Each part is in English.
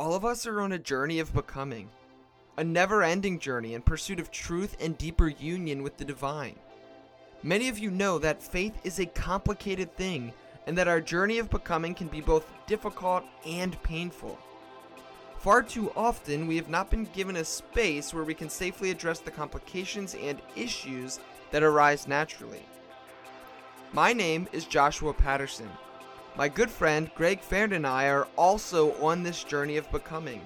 All of us are on a journey of becoming, a never ending journey in pursuit of truth and deeper union with the divine. Many of you know that faith is a complicated thing and that our journey of becoming can be both difficult and painful. Far too often, we have not been given a space where we can safely address the complications and issues that arise naturally. My name is Joshua Patterson. My good friend Greg Farrand and I are also on this journey of becoming.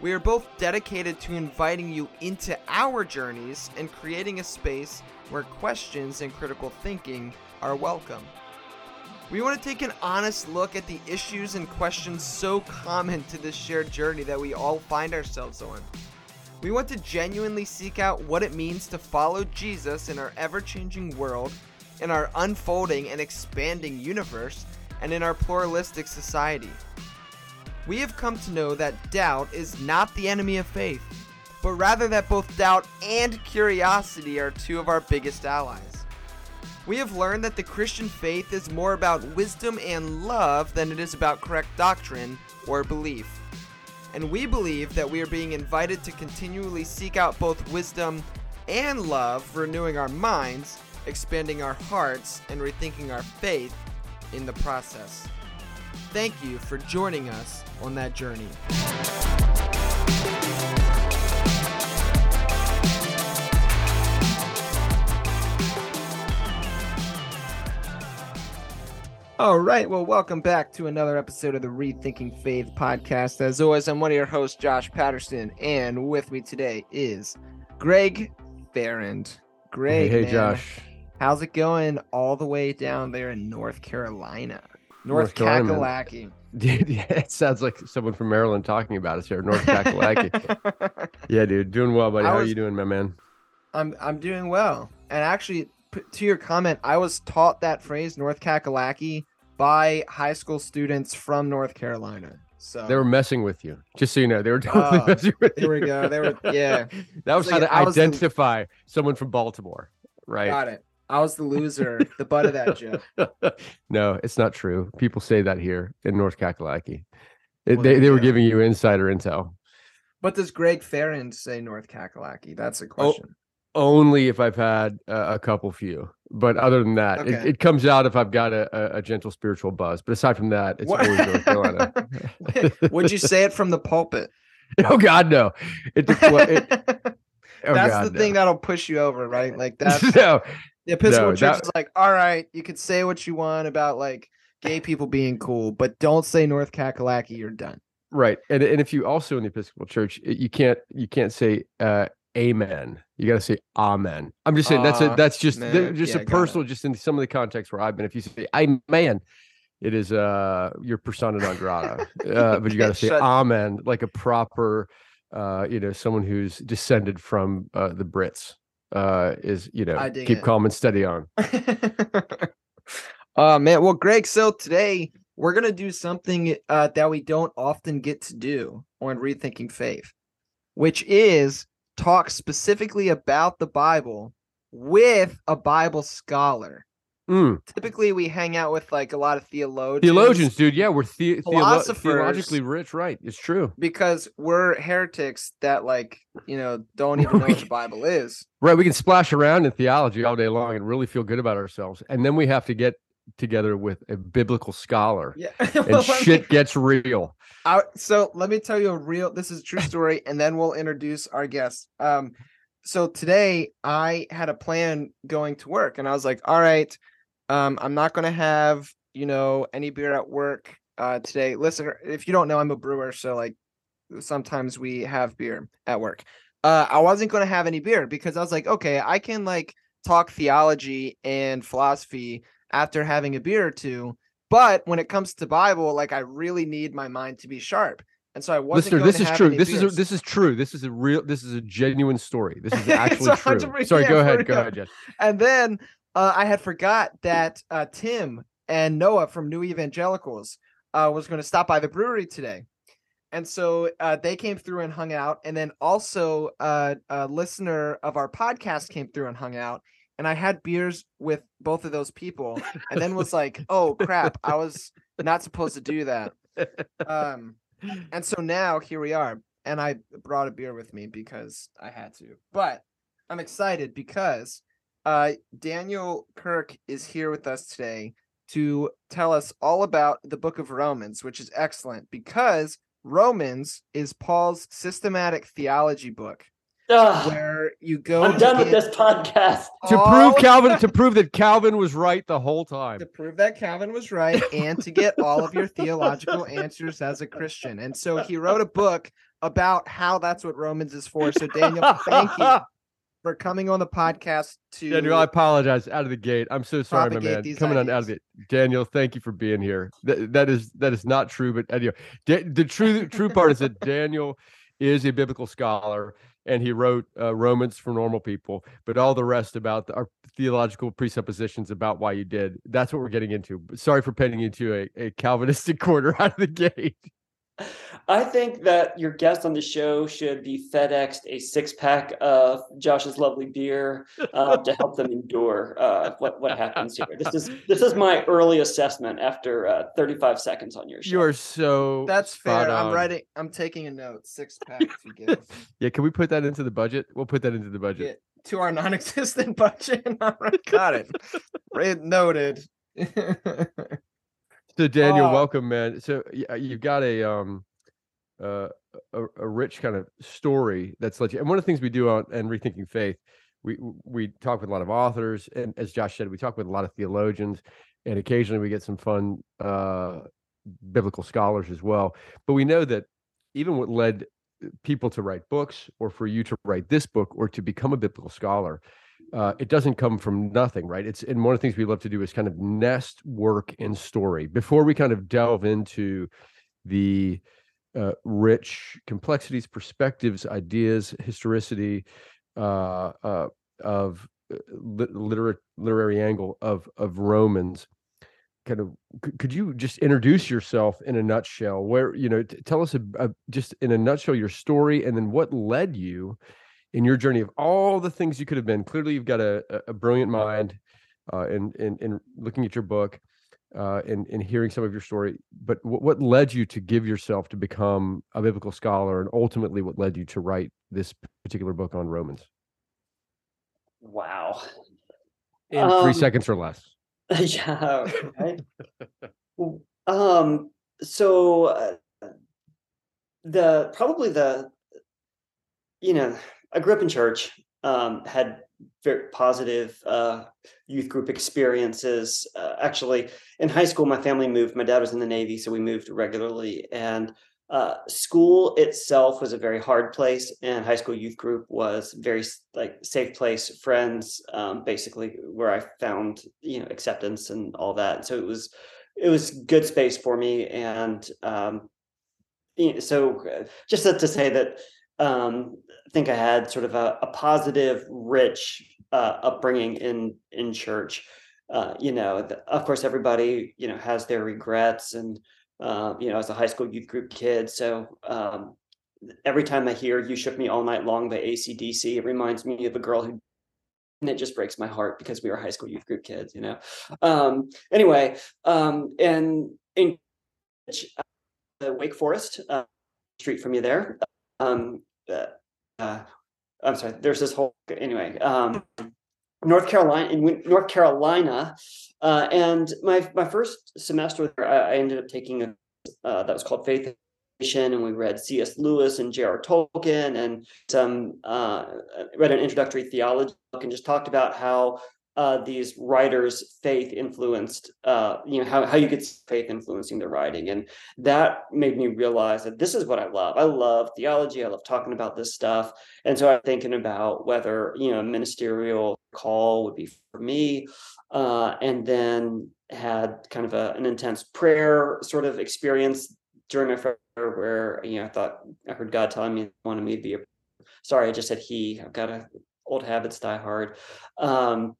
We are both dedicated to inviting you into our journeys and creating a space where questions and critical thinking are welcome. We want to take an honest look at the issues and questions so common to this shared journey that we all find ourselves on. We want to genuinely seek out what it means to follow Jesus in our ever changing world, in our unfolding and expanding universe, and in our pluralistic society. We have come to know that doubt is not the enemy of faith, but rather that both doubt and curiosity are two of our biggest allies. We have learned that the Christian faith is more about wisdom and love than it is about correct doctrine or belief. And we believe that we are being invited to continually seek out both wisdom and love, renewing our minds, expanding our hearts, and rethinking our faith in the process. Thank you for joining us on that journey. All right. Well, welcome back to another episode of the Rethinking Faith podcast. As always, I'm one of your hosts, Josh Patterson, and with me today is Greg Farrand. Greg, hey, hey man, Josh. How's it going all the way down there in North Carolina? North, North. Kakalaki. Dude, yeah, it sounds like someone from Maryland talking about us here, North Kakalaki. yeah, dude, doing well, buddy. I How are you doing, my man? I'm I'm doing well. And actually, p- to your comment, I was taught that phrase North Kakalaki by high school students from North Carolina. So They were messing with you, just so you know. They were totally Oh, messing with there you. we go. They were yeah. that was like how to I was the- identify someone from Baltimore, right? Got it. I was the loser, the butt of that joke. no, it's not true. People say that here in North Kakalaki. Well, they, they were giving you insider intel. But does Greg Farrand say North Kakalaki? That's a Oh, question. Only if I've had a, a couple few, but other than that, it, Okay. it comes out if I've got a, a, a gentle spiritual buzz. But aside from that, it's What- always North Carolina. Would you say it from the pulpit? oh God, no! It, it, oh, that's God, the no. thing that'll push you over, right? Like that. no, the Episcopal No, Church that- is like, all right, you could say what you want about like gay people being cool, but don't say North Kakalaki, you're done. right. And and if you also in the Episcopal Church, you can't you can't say uh, Amen. You got to say Amen. I'm just saying that's a that's just man. just Yeah, a personal, just in some of the contexts where I've been. If you say Amen, it is uh your persona non grata. uh, but you got to say Shut- Amen like a proper, uh, you know, someone who's descended from uh, the Brits. Uh, is you know keep it. calm and steady on. oh man, well, Greg, so today we're gonna do something uh, that we don't often get to do on rethinking faith, which is talk specifically about the Bible with a Bible scholar. Mm. Typically, we hang out with like a lot of theologians. Theologians, dude. Yeah, we're the- theolo- Philosophers. theologically rich. Right. It's true. because we're heretics that like you know don't even know what the Bible is. Right. We can splash around in theology all day long and really feel good about ourselves. And then we have to get together with a biblical scholar Yeah, and Well, me- shit gets real. I, so let me tell you a real. This is a true story, and then we'll introduce our guest. Um, so today I had a plan going to work, and I was like, all right, um, I'm not going to have you know any beer at work uh today. Listen, if you don't know, I'm a brewer, so like sometimes we have beer at work. Uh, I wasn't going to have any beer because I was like, okay, I can like talk theology and philosophy after having a beer or two. But when it comes to Bible, like I really need my mind to be sharp. And so I wasn't Listener, going this to is have true. This is a, this is true. This is a real. This is a genuine story. This is actually true. 100% Sorry. Go ahead. Go ahead, Jess. and then uh, I had forgot that uh, Tim and Noah from New Evangelicals uh, was going to stop by the brewery today. And so uh, they came through and hung out. And then also uh, a listener of our podcast came through and hung out. And I had beers with both of those people and then was like, oh crap, I was not supposed to do that. Um, and so now here we are. And I brought a beer with me because I had to. But I'm excited because uh, Daniel Kirk is here with us today to tell us all about the book of Romans, which is excellent because Romans is Paul's systematic theology book. Ugh, Where you go I'm done with this podcast. to all prove Calvin to prove that Calvin was right the whole time. to prove that Calvin was right and to get all of your theological answers as a Christian. And so he wrote a book about how that's what Romans is for. So Daniel, thank you for coming on the podcast to Daniel, I apologize out of the gate. I'm so sorry, my man. Coming on out of it. Daniel, thank you for being here. That, that is that is not true, but anyway, Da- the true true part is that Daniel is a biblical scholar and he wrote uh, Romans for normal people, but all the rest about the, our theological presuppositions about why you did. That's what we're getting into. But Sorry for painting you into a, a Calvinistic corner out of the gate. I think that your guest on the show should be FedExed a six pack of Josh's lovely beer uh, to help them endure uh, what what happens here. This is this is my early assessment after uh, 35 seconds on your show. You are so That's spot fair. I'm writing. I'm taking a note. Six pack Yeah, can we put that into the budget? We'll put that into the budget. Yeah, to our non-existent budget. All right, got it. Right, noted. So Daniel, Oh. welcome, man. So uh, you've got a um uh, a, a rich kind of story that's let you. And one of the things we do on and rethinking faith, we we talk with a lot of authors, and as Josh said, we talk with a lot of theologians, and occasionally we get some fun uh, biblical scholars as well. But we know that even what led uh, people to write books, or for you to write this book, or to become a biblical scholar, uh, it doesn't come from nothing, right? It's and one of the things we love to do is kind of nest work and story before we kind of delve into the uh, rich complexities, perspectives, ideas, historicity uh, uh, of uh, lit- literary literary angle of of Romans. Kind of, could you just introduce yourself in a nutshell? Where you know, t- tell us a, a, just in a nutshell your story, and then what led you in your journey of all the things you could have been. Clearly, you've got a, a- brilliant mind, uh, in, in in looking at your book, uh, and and hearing some of your story. But what, what led you to give yourself to become a biblical scholar, and ultimately, what led you to write this particular book on Romans Wow. in three Um, seconds or less? yeah. Right. Um. So uh, the probably the you know I grew up in church. Um, had very positive uh, youth group experiences. Uh, actually, in high school, my family moved. My dad was in the Navy, so we moved regularly. And uh, school itself was a very hard place, and high school youth group was very like safe place. Friends, um, basically, where I found you know acceptance and all that. So it was it was good space for me, and um, you know, so uh, just to, say that um, think I had sort of a, a positive, rich uh, upbringing in in church. Uh, you know, the, of course, everybody you know has their regrets, and uh, you know, as a high school youth group kid, so um, every time I hear "You Shook Me All Night Long" by ACDC, it reminds me of a girl who. And it just breaks my heart because we were high school youth group kids, you know. Um, anyway, um, and in uh, Wake Forest, uh, street from you there. Um, uh, uh, I'm sorry. There's this whole anyway. Um, North Carolina in North Carolina, uh, and my my first semester there, I, I ended up taking a uh, that was called Faith and we read C.S. Lewis and J.R. Tolkien, and some uh, read an introductory theology book, and just talked about how uh, these writers' faith influenced, uh, you know, how, how you get faith influencing their writing. And that made me realize that this is what I love. I love theology. I love talking about this stuff. And so I'm thinking about whether, you know, a ministerial call would be for me. Uh, and then had kind of a, an intense prayer sort of experience during my prayer where, you know, I thought I heard God telling me wanted me to be a, sorry, I just said he, I've got a old habits die hard. Um,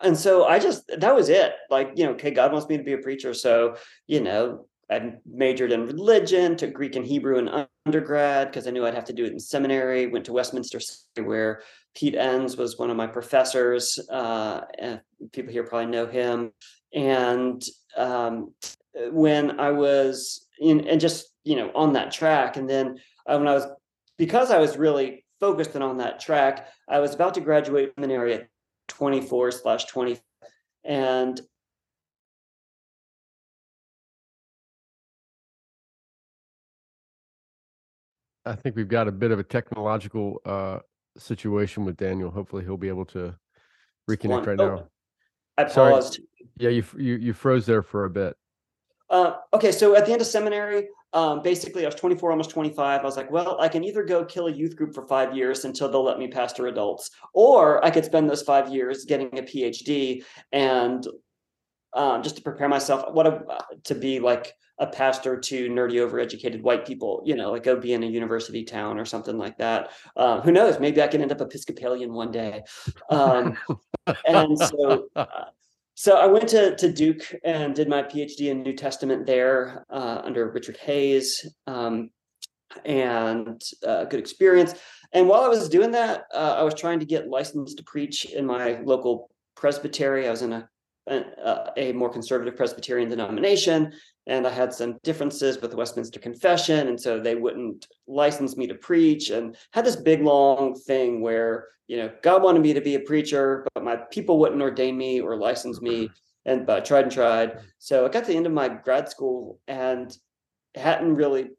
and so I just that was it. Like, you know, okay, God wants me to be a preacher. So, you know, I majored in religion, took Greek and Hebrew in undergrad because I knew I'd have to do it in seminary. Went to Westminster, where Pete Enns was one of my professors. Uh, and people here probably know him. And um, when I was in, and just you know on that track and then uh, when i was because i was really focused and on that track i was about to graduate seminary at 24 slash 20 and I think we've got a bit of a technological uh, situation with Daniel. Hopefully, he'll be able to reconnect right oh, now. i Sorry. paused Yeah, you you you froze there for a bit. Uh, okay, so at the end of seminary, um, basically, I was 24, almost 25. I was like, well, I can either go kill a youth group for five years until they'll let me pastor adults, or I could spend those five years getting a PhD and um, just to prepare myself what a, to be like a pastor to nerdy, overeducated white people. You know, like go be in a university town or something like that. Uh, who knows? Maybe I can end up Episcopalian one day. Um, and so uh, so I went to, to Duke and did my PhD in New Testament there uh, under Richard Hays, um, and uh, good experience. And while I was doing that, uh, I was trying to get licensed to preach in my local presbytery. I was in a a, a more conservative Presbyterian denomination, and I had some differences with the Westminster Confession, and so they wouldn't license me to preach, and had this big long thing where you know God wanted me to be a preacher, but my people wouldn't ordain me or license me, and but I tried and tried. So I got to the end of my grad school and hadn't really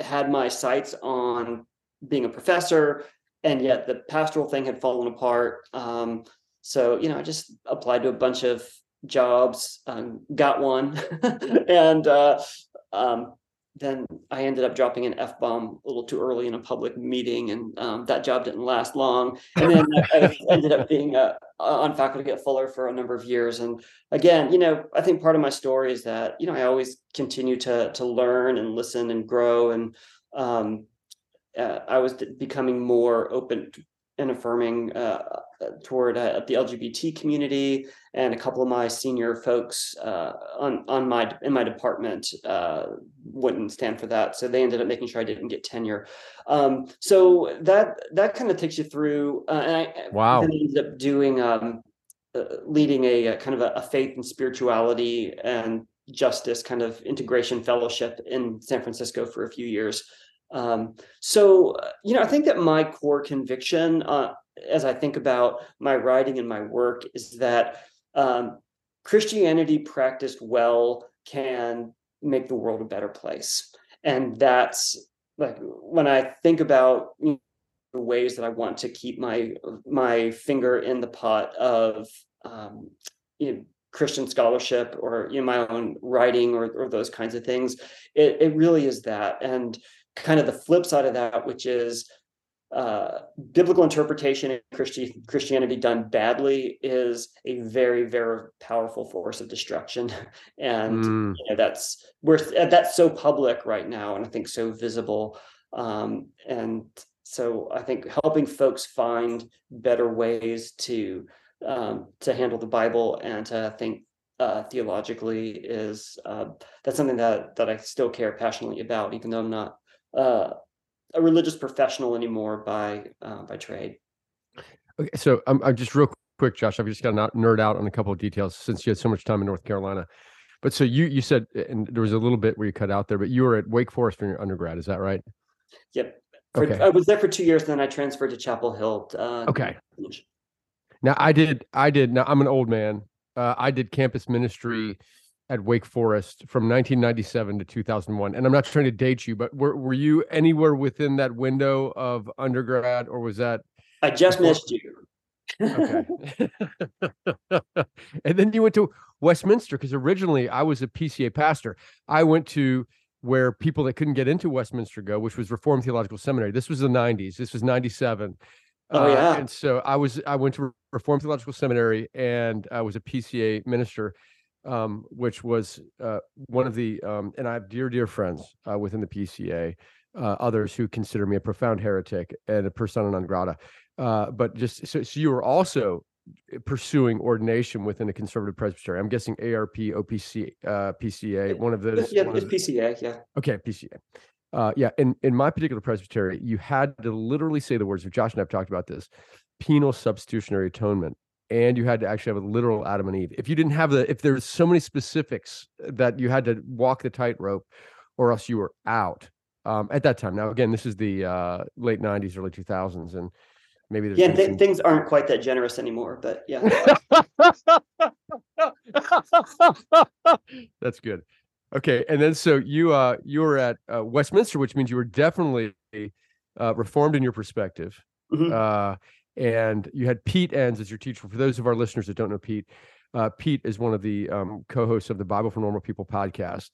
had my sights on being a professor, and yet the pastoral thing had fallen apart. Um, so you know, I just applied to a bunch of jobs, um, got one, and uh, um, then I ended up dropping an f bomb a little too early in a public meeting, and um, that job didn't last long. And then I ended up being uh, on faculty at Fuller for a number of years. And again, you know, I think part of my story is that you know I always continue to to learn and listen and grow, and um, uh, I was becoming more open and affirming uh, toward uh, the LGBT community, and a couple of my senior folks uh, on on my in my department uh, wouldn't stand for that, so they ended up making sure I didn't get tenure. Um, so that that kind of takes you through, uh, and I Wow. then ended up doing um, uh, leading a, a kind of a, a faith and spirituality and justice kind of integration fellowship in San Francisco for a few years. Um, so, you know, I think that my core conviction, uh, as I think about my writing and my work, is that um, Christianity practiced well can make the world a better place. And that's like when I think about you know, the ways that I want to keep my my finger in the pot of um, you know, Christian scholarship or you know, my own writing or, or those kinds of things. It, it really is that. And kind of the flip side of that, which is uh, biblical interpretation in Christi- Christianity done badly is a very, very powerful force of destruction, and Mm, you know, that's we're that's so public right now, and I think so visible, um, and so I think helping folks find better ways to um, to handle the Bible and to think uh, theologically is uh, that's something that that I still care passionately about, even though I'm not uh, a religious professional anymore by uh, by trade. Okay, so I'm, I'm just real quick, Josh. I've just got to nerd out on a couple of details since you had so much time in North Carolina. But so you you said, and there was a little bit where you cut out there, but you were at Wake Forest in your undergrad. Is that right? Yep. For, Okay. I was there for two years, then I transferred to Chapel Hill. Uh, Okay. Now I did I did now I'm an old man. Uh, I did campus ministry at Wake Forest from 1997 to 2001. And I'm not trying to date you, but were were you anywhere within that window of undergrad or was that I just Before- missed you. okay? and then you went to Westminster because originally I was a PCA pastor. I went to where people that couldn't get into Westminster go, which was Reformed Theological Seminary. This was the 90s. This was 97. Oh, yeah. Uh, and so I was I went to Reformed Theological Seminary and I was a PCA minister, um, which was uh, one of the um, and I have dear dear friends uh, within the PCA, uh, others who consider me a profound heretic and a persona non grata. Uh, but just so, so you were also pursuing ordination within a conservative presbytery. I'm guessing ARP, OPC, uh, PCA, one of those. yeah, it's PCA. Yeah. Okay, PCA. Uh, yeah, in in my particular presbytery, you had to literally say the words. Of Josh and I've talked about this: penal substitutionary atonement, and you had to actually have a literal Adam and Eve. If you didn't have the, if there's so many specifics that you had to walk the tightrope, or else you were out um, at that time. Now, again, this is the uh, late '90s, early 2000s, and maybe there's Yeah, th- some- things aren't quite that generous anymore, but yeah. That's good. Okay, and then so you uh you were at uh, Westminster, which means you were definitely uh, reformed in your perspective. Mhm. And you had Pete Enns as your teacher. For those of our listeners that don't know Pete, uh, Pete is one of the um, co-hosts of the Bible for Normal People podcast.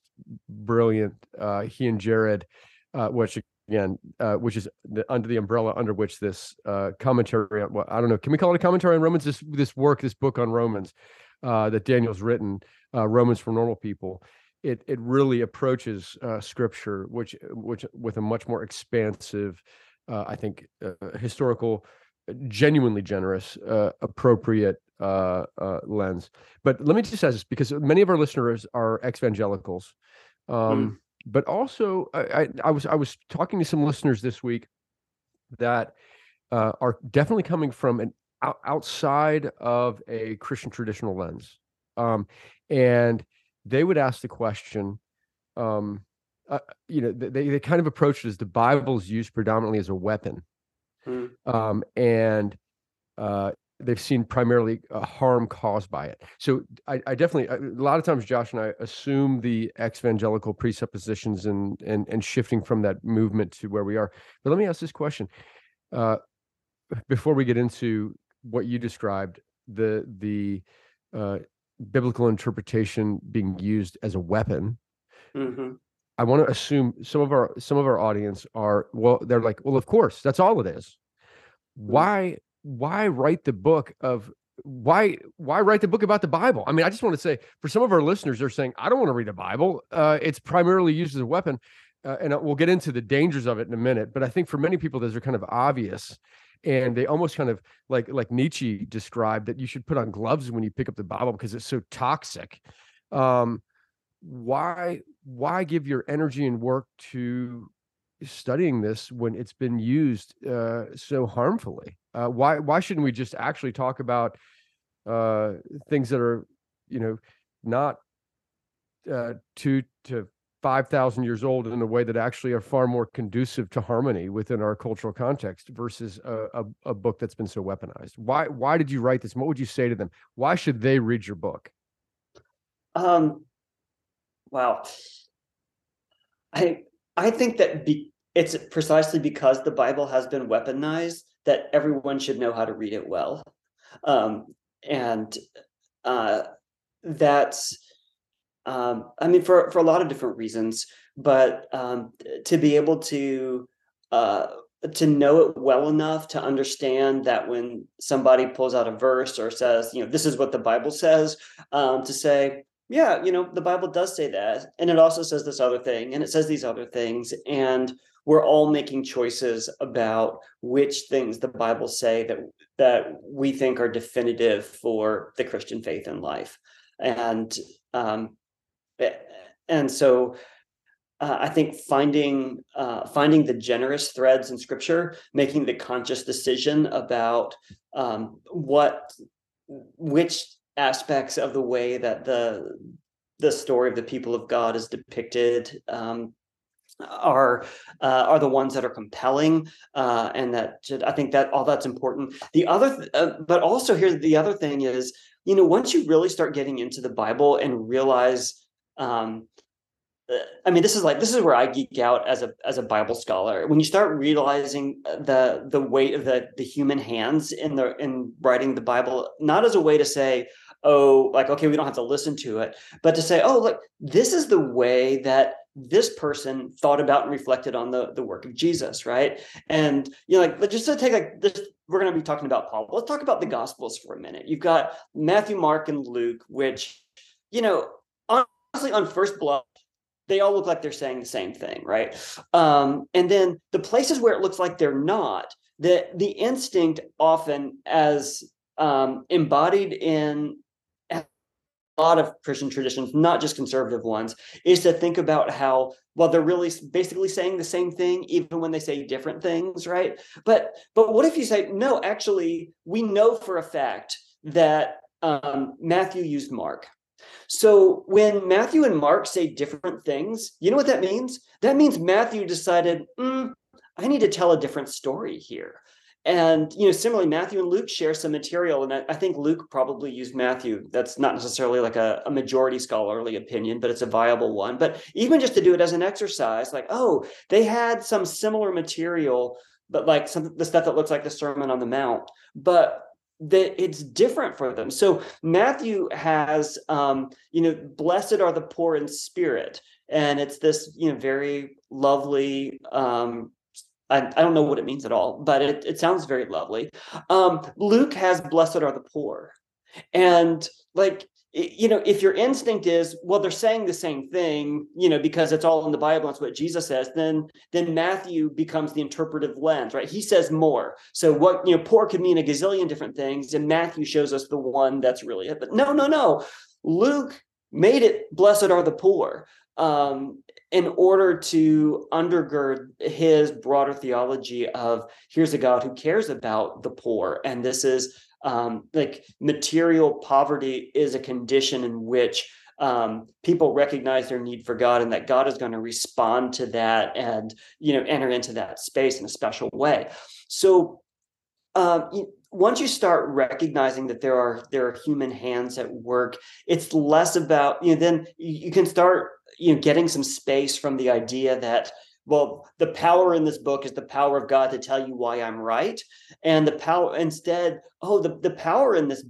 Brilliant. Uh, he and Jared, uh, which again, uh, which is the, under the umbrella under which this uh, commentary. Well, I don't know. Can we call it a commentary on Romans? This this work, this book on Romans uh, that Daniel's written, Romans for Normal People. It it really approaches Scripture, which which with a much more expansive, I think, historical, genuinely generous, uh, appropriate uh, uh, lens. But let me just say this because many of our listeners are evangelicals, um, but also I, I, I was I was talking to some listeners this week that uh, are definitely coming from an out, outside of a Christian traditional lens, um, and they would ask the question. Um, uh, you know, they, they kind of approach it as the Bible is used predominantly as a weapon Mm. um, and uh, they've seen primarily uh, harm caused by it. So I, I definitely a lot of times Josh and I assume the evangelical presuppositions and and and shifting from that movement to where we are. But let me ask this question uh, before we get into what you described the the uh, biblical interpretation being used as a weapon. Mhm. I want to assume some of our some of our audience are well they're like well of course that's all it is. Why why write the book of why why write the book about the Bible? I mean I just want to say for some of our listeners they're saying I don't want to read a Bible. Uh, it's primarily used as a weapon. Uh, and we'll get into the dangers of it in a minute, but I think for many people those are kind of obvious and they almost kind of like like Nietzsche described that you should put on gloves when you pick up the Bible because it's so toxic. Um, why why give your energy and work to studying this when it's been used uh, so harmfully? Uh, why why shouldn't we just actually talk about uh, things that are you know not uh, two to five thousand years old in a way that actually are far more conducive to harmony within our cultural context versus a, a, a book that's been so weaponized? Why why did you write this? What would you say to them? Why should they read your book? Um, wow. I I think that be, it's precisely because the Bible has been weaponized that everyone should know how to read it well, um, and uh, that's um, I mean for for a lot of different reasons, but um, to be able to uh, to know it well enough to understand that when somebody pulls out a verse or says, you know, this is what the Bible says, um, to say, yeah, you know, the Bible does say that. And it also says this other thing, and it says these other things. And we're all making choices about which things the Bible say that that we think are definitive for the Christian faith and life. And um, and so uh, I think finding uh, finding the generous threads in Scripture, making the conscious decision about um, what which aspects of the way that the the story of the people of God is depicted um, are uh, are the ones that are compelling, uh, and that should, I think that all that's important. The other, th- uh, but also here the other thing is, you know, once you really start getting into the Bible and realize. Um, uh, I mean, this is like this is where I geek out as a as a Bible scholar. When you start realizing the the weight of the the human hands in the in writing the Bible, not as a way to say, oh, like okay, we don't have to listen to it, but to say, oh, look, this is the way that this person thought about and reflected on the the work of Jesus, right? And you know, like just to take like this, we're going to be talking about Paul. Let's talk about the Gospels for a minute. You've got Matthew, Mark, and Luke, which you know, honestly, on first blush they all look like they're saying the same thing, right? Um, and then the places where it looks like they're not, the the instinct often as um, embodied in lot of Christian traditions, not just conservative ones, is to think about how well they're really basically saying the same thing, even when they say different things, right? But but what if you say no? Actually, we know for a fact that um, Matthew used Mark So when Matthew and Mark say different things, you know what that means? That means Matthew decided, mm, I need to tell a different story here. And you know, similarly, Matthew and Luke share some material, and I, I think Luke probably used Matthew. That's not necessarily like a, a, majority scholarly opinion, but it's a viable one. But even just to do it as an exercise, like, oh, they had some similar material, but like some the stuff that looks like the Sermon on the Mount, but that it's different for them. So Matthew has, um, you know, blessed are the poor in spirit, and it's this, you know, very lovely um, I, I, don't know what it means at all, but it, it sounds very lovely. Um, Luke has blessed are the poor. And like, you know, if your instinct is, well, they're saying the same thing, you know, because it's all in the Bible, that's what Jesus says, then then Matthew becomes the interpretive lens, right? He says more. So what, you know, poor could mean a gazillion different things, and Matthew shows us the one that's really it. But no, no, no. Luke made it blessed are the poor. Um, in order to undergird his broader theology of here's a God who cares about the poor. And this is um, like material poverty is a condition in which um, people recognize their need for God and that God is going to respond to that and, you know, enter into that space in a special way. So, um, once you start recognizing that there are there are human hands at work, it's less about you know. Then you can start you know getting some space from the idea that well the power in this book is the power of god to tell you why i'm right and the power instead oh the, the power in this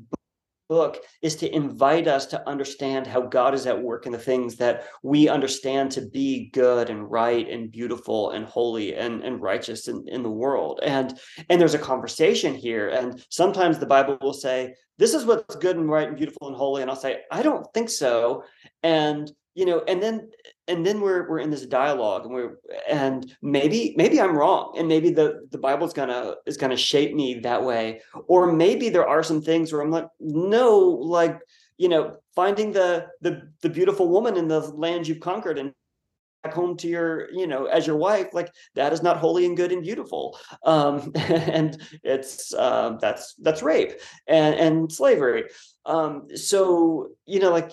book is to invite us to understand how God is at work in the things that we understand to be good and right and beautiful and holy and, and righteous in, in the world. And and there's a conversation here. And sometimes the Bible will say, this is what's good and right and beautiful and holy. And I'll say, I don't think so. And you know and then and then we're we're in this dialogue and we're and maybe maybe i'm wrong and maybe the the bible's gonna is gonna shape me that way. Or maybe there are some things where i'm like no like you know finding the the the beautiful woman in the land you've conquered and back home to your you know as your wife like that is not holy and good and beautiful. Um and it's uh, that's that's rape and and slavery. Um so you know like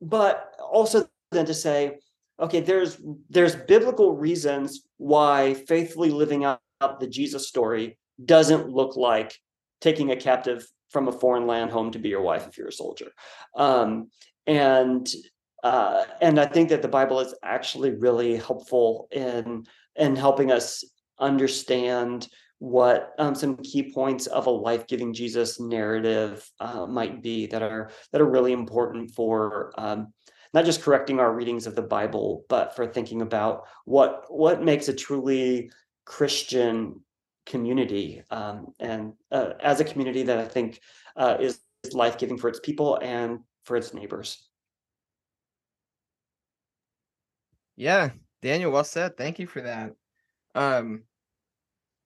but also then to say, okay, there's there's biblical reasons why faithfully living out the Jesus story doesn't look like taking a captive from a foreign land home to be your wife if you're a soldier. Um, and uh, and I think that the Bible is actually really helpful in in helping us understand what um, some key points of a life-giving Jesus narrative uh, might be that are that are really important for um, not just correcting our readings of the Bible, but for thinking about what what makes a truly Christian community um, and uh, as a community that I think uh, is life-giving for its people and for its neighbors. Yeah, Daniel, well said. Thank you for that. Um,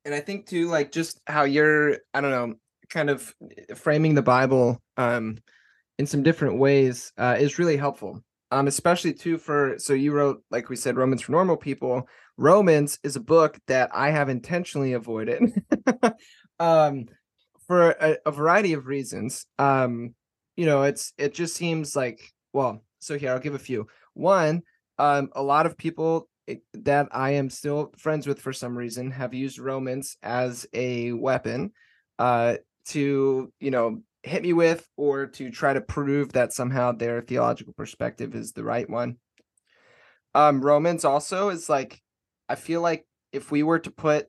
and I think too, like just how you're, I don't know, kind of framing the Bible um, in some different ways uh, is really helpful. Um, especially too for so you wrote, like we said, Romans for normal people. Romans is a book that I have intentionally avoided, um, for a, a variety of reasons. Um, you know, it's it just seems like well, so here I'll give a few. One, um, a lot of people that I am still friends with for some reason have used Romans as a weapon uh, to, you know, hit me with or to try to prove that somehow their theological perspective is the right one. Um, Romans also is like, I feel like if we were to put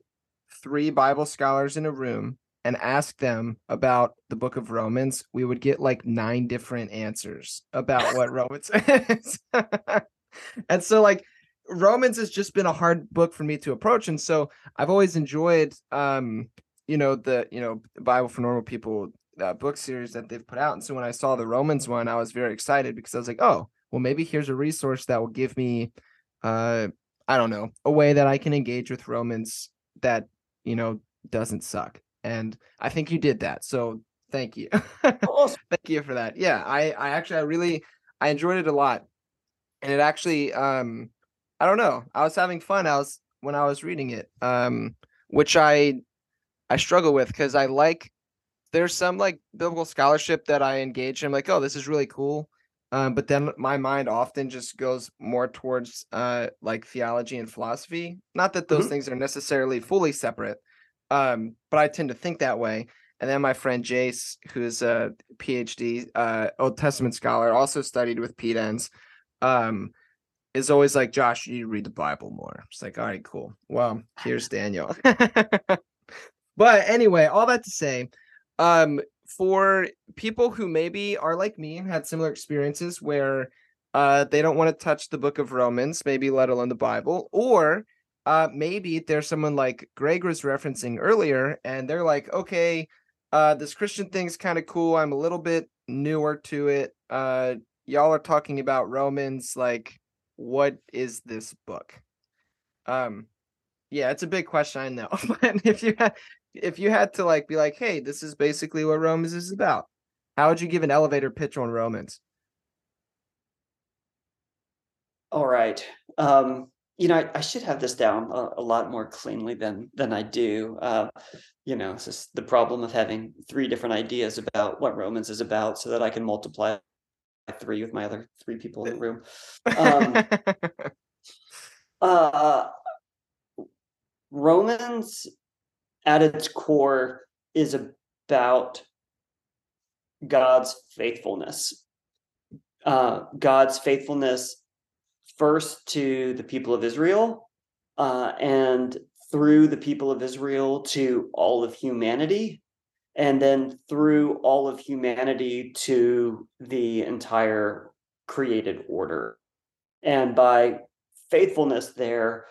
three Bible scholars in a room and ask them about the book of Romans, we would get like nine different answers about what Romans is. and so, like, Romans has just been a hard book for me to approach, and so I've always enjoyed, um, you know, the you know Bible for Normal People uh, book series that they've put out. And so when I saw the Romans one, I was very excited because I was like, oh, well, maybe here's a resource that will give me, uh, I don't know, a way that I can engage with Romans that you know doesn't suck. And I think you did that. So thank you. thank you for that. Yeah, I I actually I really I enjoyed it a lot. And it actually um I don't know. I was having fun. I was when I was reading it, um, which I I struggle with because I like there's some like biblical scholarship that I engage in. I'm like, oh, this is really cool. Um, but then my mind often just goes more towards uh like theology and philosophy. Not that those Mhm. things are necessarily fully separate, um, but I tend to think that way. And then my friend Jace, who's a PhD uh, Old Testament scholar, also studied with Pete um, is always like, Josh, you need to read the Bible more. It's like, all right, cool. Well, here's Daniel. but anyway, all that to say, um, for people who maybe are like me and had similar experiences where uh, they don't want to touch the book of Romans, maybe let alone the Bible, or uh, maybe there's someone like Greg was referencing earlier, and they're like, okay, uh, this Christian thing's kind of cool. I'm a little bit newer to it. Uh, y'all are talking about Romans. Like, what is this book? Um, yeah, it's a big question, I know. but if you had if you had to like be like, hey, this is basically what Romans is about, how would you give an elevator pitch on Romans? All right. Um, you know, I, I should have this down a, a lot more cleanly than than I do. Uh, you know, it's just the problem of having three different ideas about what Romans is about, so that I can multiply by three with my other three people in the room. Um, uh, Romans, at its core, is about God's faithfulness. Uh, God's faithfulness first to the people of Israel, uh, and through the people of Israel to all of humanity, and then through all of humanity to the entire created order. And by faithfulness, there,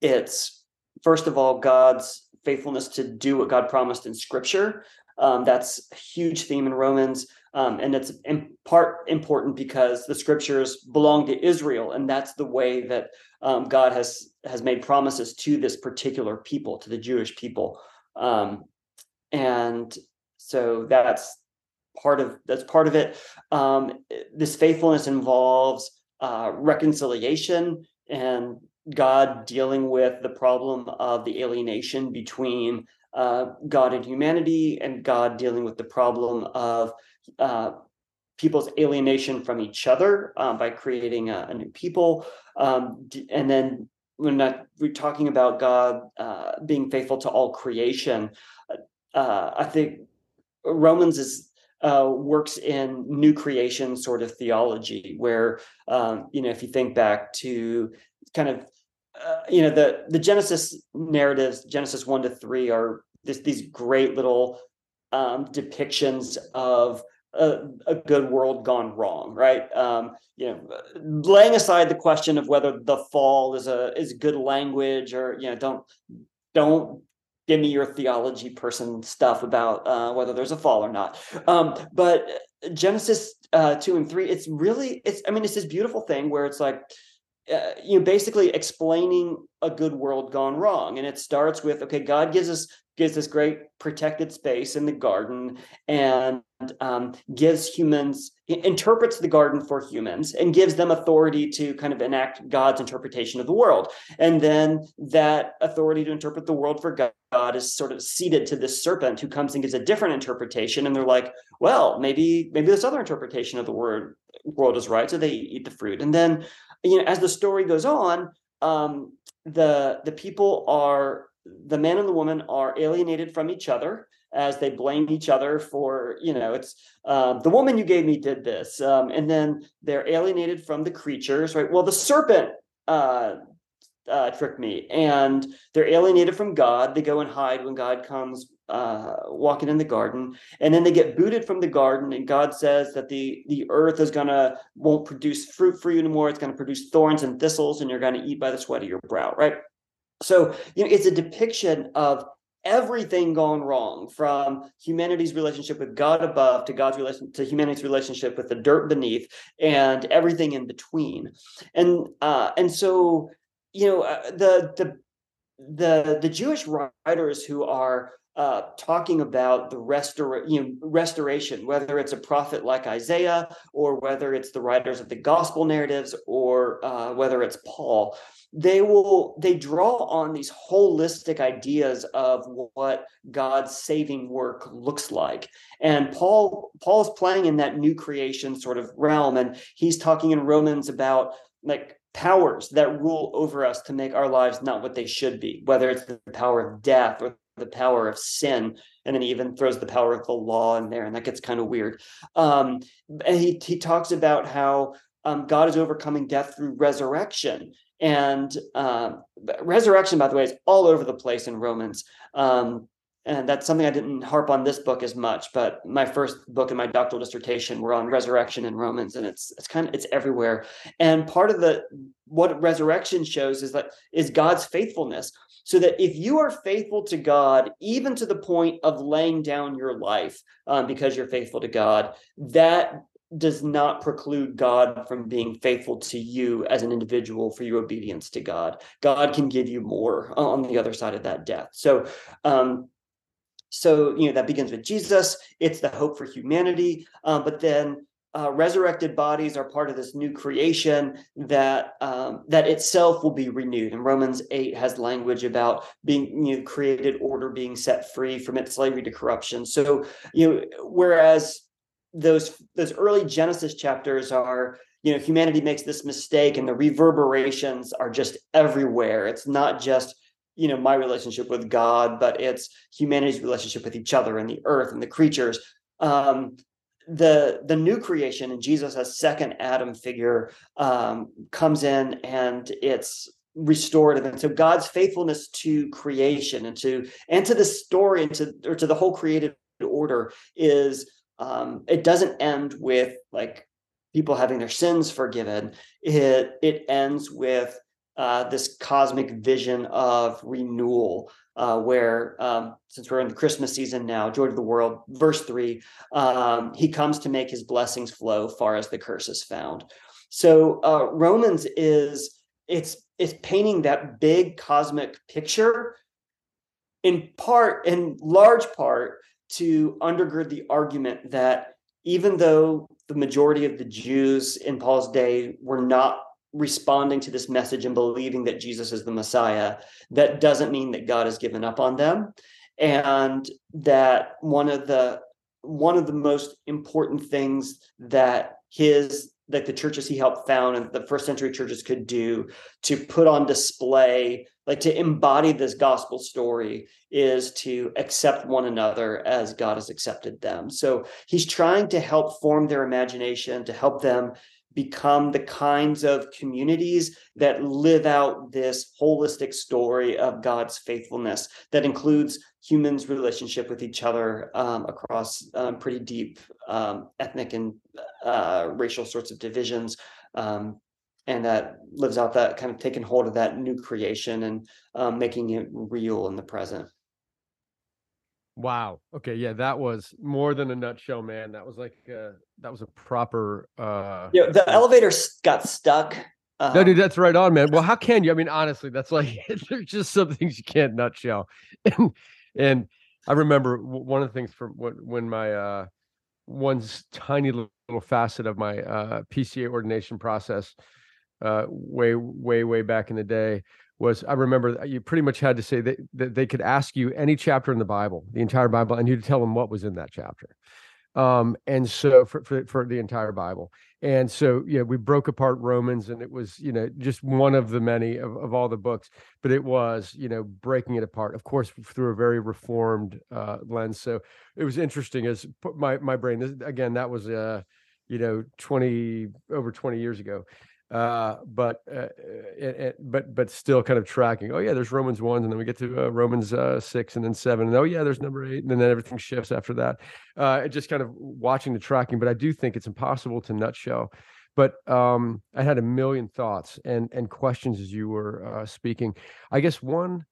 it's first of all God's faithfulness to do what God promised in Scripture. Um, that's a huge theme in Romans. Um, and it's in part important because the scriptures belong to Israel, and that's the way that um, God has has made promises to this particular people, to the Jewish people, um, and so that's part of that's part of it. Um, this faithfulness involves uh, reconciliation and God dealing with the problem of the alienation between uh, God and humanity, and God dealing with the problem of uh, people's alienation from each other uh, by creating a, a new people. Um, and then when not, we're talking about God uh, being faithful to all creation, uh, I think Romans is uh, works in new creation sort of theology, where um, you know if you think back to kind of uh, you know the the Genesis narratives, Genesis one to three, are this, these great little um, depictions of a, a, good world gone wrong, right? Um, you know, laying aside the question of whether the fall is a is good language or you know, don't don't give me your theology person stuff about uh, whether there's a fall or not. Um, but Genesis uh, two and three, it's really it's I mean it's this beautiful thing where it's like uh, you know basically explaining a good world gone wrong. And it starts with okay god gives us gives this great protected space in the garden and um, gives humans interprets the garden for humans and gives them authority to kind of enact god's interpretation of the world. And then that authority to interpret the world for god is sort of ceded to this serpent who comes and gives a different interpretation. And they're like well maybe maybe this other interpretation of the word world is right so they eat the fruit. And then you know as the story goes on um, the the people are the man and the woman are alienated from each other as they blame each other for you know it's um, the woman you gave me did this um, and then they're alienated from the creatures right? Well the serpent uh, uh, tricked me and they're alienated from god. They go and hide when god comes uh, walking in the garden. And then they get booted from the garden and god says that the the earth is gonna won't produce fruit for you anymore. It's gonna produce thorns and thistles and you're gonna eat by the sweat of your brow right? So you know it's a depiction of everything gone wrong from humanity's relationship with god above to god's relation to humanity's relationship with the dirt beneath and everything in between. And uh and so you know uh, the the the the jewish writers who are uh, talking about the restor- you know, restoration, whether it's a prophet like Isaiah or whether it's the writers of the gospel narratives or uh, whether it's Paul, they will they draw on these holistic ideas of what God's saving work looks like. And Paul Paul's playing in that new creation sort of realm, and he's talking in Romans about like powers that rule over us to make our lives not what they should be, whether it's the power of death or the power of sin and then he even throws the power of the law in there and that gets kind of weird. Um, and he, he talks about how um, god is overcoming death through resurrection and um, resurrection by the way is all over the place in romans. Um, and that's something I didn't harp on this book as much, but my first book and my doctoral dissertation were on resurrection in Romans, and it's it's kind of it's everywhere. And part of the what resurrection shows is that is God's faithfulness so that if you are faithful to God, even to the point of laying down your life um, because you're faithful to God, that does not preclude God from being faithful to you as an individual for your obedience to God. God can give you more on the other side of that death. So, um, so you know that begins with Jesus. It's the hope for humanity, um, but then uh, resurrected bodies are part of this new creation that um, that itself will be renewed. And Romans eight has language about being you know, created order being set free from its slavery to corruption. So you know, whereas those those early Genesis chapters are you know humanity makes this mistake and the reverberations are just everywhere. It's not just you know my relationship with God, but it's humanity's relationship with each other and the earth and the creatures. Um, the the new creation and Jesus as second Adam figure um, comes in and it's restorative and so God's faithfulness to creation and to and to the story and to or to the whole created order is um, it doesn't end with like people having their sins forgiven it it ends with uh, this cosmic vision of renewal uh, where um, since we're in the Christmas season now, joy to the world, verse three, um, he comes to make his blessings flow far as the curse is found. So uh, Romans is it's it's painting that big cosmic picture in part, in large part, to undergird the argument that even though the majority of the Jews in Paul's day were not responding to this message and believing that Jesus is the Messiah, that doesn't mean that God has given up on them. And that one of the one of the most important things that his that the churches he helped found and the first century churches could do to put on display like to embody this gospel story is to accept one another as god has accepted them so he's trying to help form their imagination to help them become the kinds of communities that live out this holistic story of God's faithfulness that includes humans' relationship with each other um, across um, pretty deep um, ethnic and uh, racial sorts of divisions. Um, and that lives out that kind of taking hold of that new creation and um, making it real in the present. Wow. Okay. Yeah, that was more than a nutshell, man. That was like uh, that was a proper. uh Yeah, the elevator got stuck. Uh, no, dude, that's right on, man. Well, how can you? I mean, honestly, that's like there's just some things you can't nutshell. And and I remember one of the things from when when my uh one tiny little facet of my uh PCA ordination process uh way way way back in the day was I remember you pretty much had to say that, that they could ask you any chapter in the Bible, the entire Bible, and you'd tell them what was in that chapter. Um, and so for, for, for the entire Bible. And so, yeah, we broke apart Romans and it was, you know, just one of the many of, of all the books, but it was, you know, breaking it apart, of course, through a very reformed uh, lens. So it was interesting as my, my brain, again, that was, uh, you know, 20 over 20 years ago uh but uh, it, it, but but still kind of tracking oh yeah there's romans 1 and then we get to uh, romans uh, 6 and then 7 and oh yeah there's number 8 and then everything shifts after that. Uh just kind of watching the tracking but i do think it's impossible to nutshell. But um i had a million thoughts and and questions as you were uh speaking. I guess one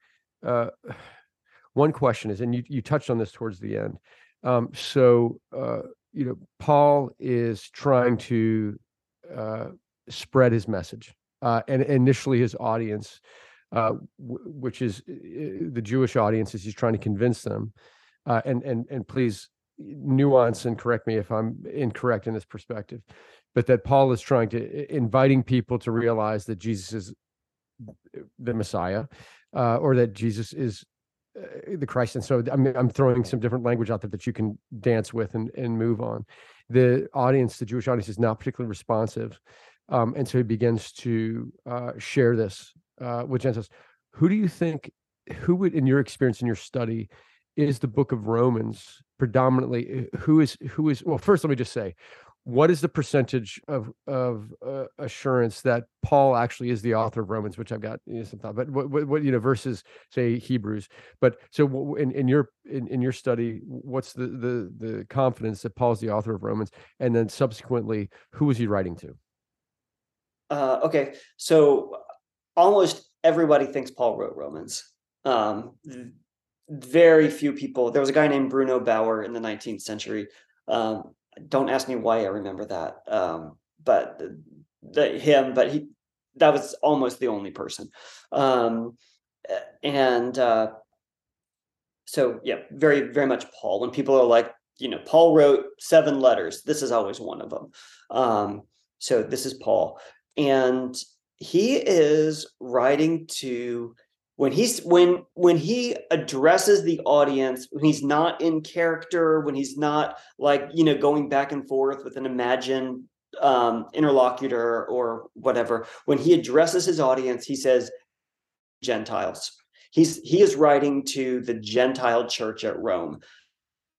uh one question is and you you touched on this towards the end. Um so uh you know paul is trying to uh spread his message. Uh, and initially, his audience, uh, w- which is the Jewish audience, is he's trying to convince them uh, and and and please nuance and correct me if I'm incorrect in this perspective, but that Paul is trying to inviting people to realize that Jesus is the Messiah, uh, or that Jesus is uh, the Christ. And so I'm I'm throwing some different language out there that you can dance with and and move on. The audience, the Jewish audience, is not particularly responsive, um, and so he begins to uh, share this uh, with Gentiles. Who do you think? Who would, in your experience, in your study, is the book of Romans predominantly? Uh, who is who is? Well, first, let me just say, what is the percentage of of uh, assurance that Paul actually is the author of Romans, which I've got you know, some thought, but what, what, what you know versus say Hebrews. But so in, in your in, in your study, what's the the the confidence that Paul's the author of Romans, and then subsequently, who was he writing to? Uh, okay, so almost everybody thinks Paul wrote Romans. Um, very few people. There was a guy named Bruno Bauer in the 19th century. Um, don't ask me why I remember that, um, but the, the, him. But he that was almost the only person. Um, and uh, so yeah, very very much Paul. When people are like, you know, Paul wrote seven letters. This is always one of them. Um, so this is Paul, and he is writing to when he's when when he addresses the audience when he's not in character when he's not like you know going back and forth with an imagined um, interlocutor or whatever when he addresses his audience he says gentiles. He's he is writing to the gentile church at rome.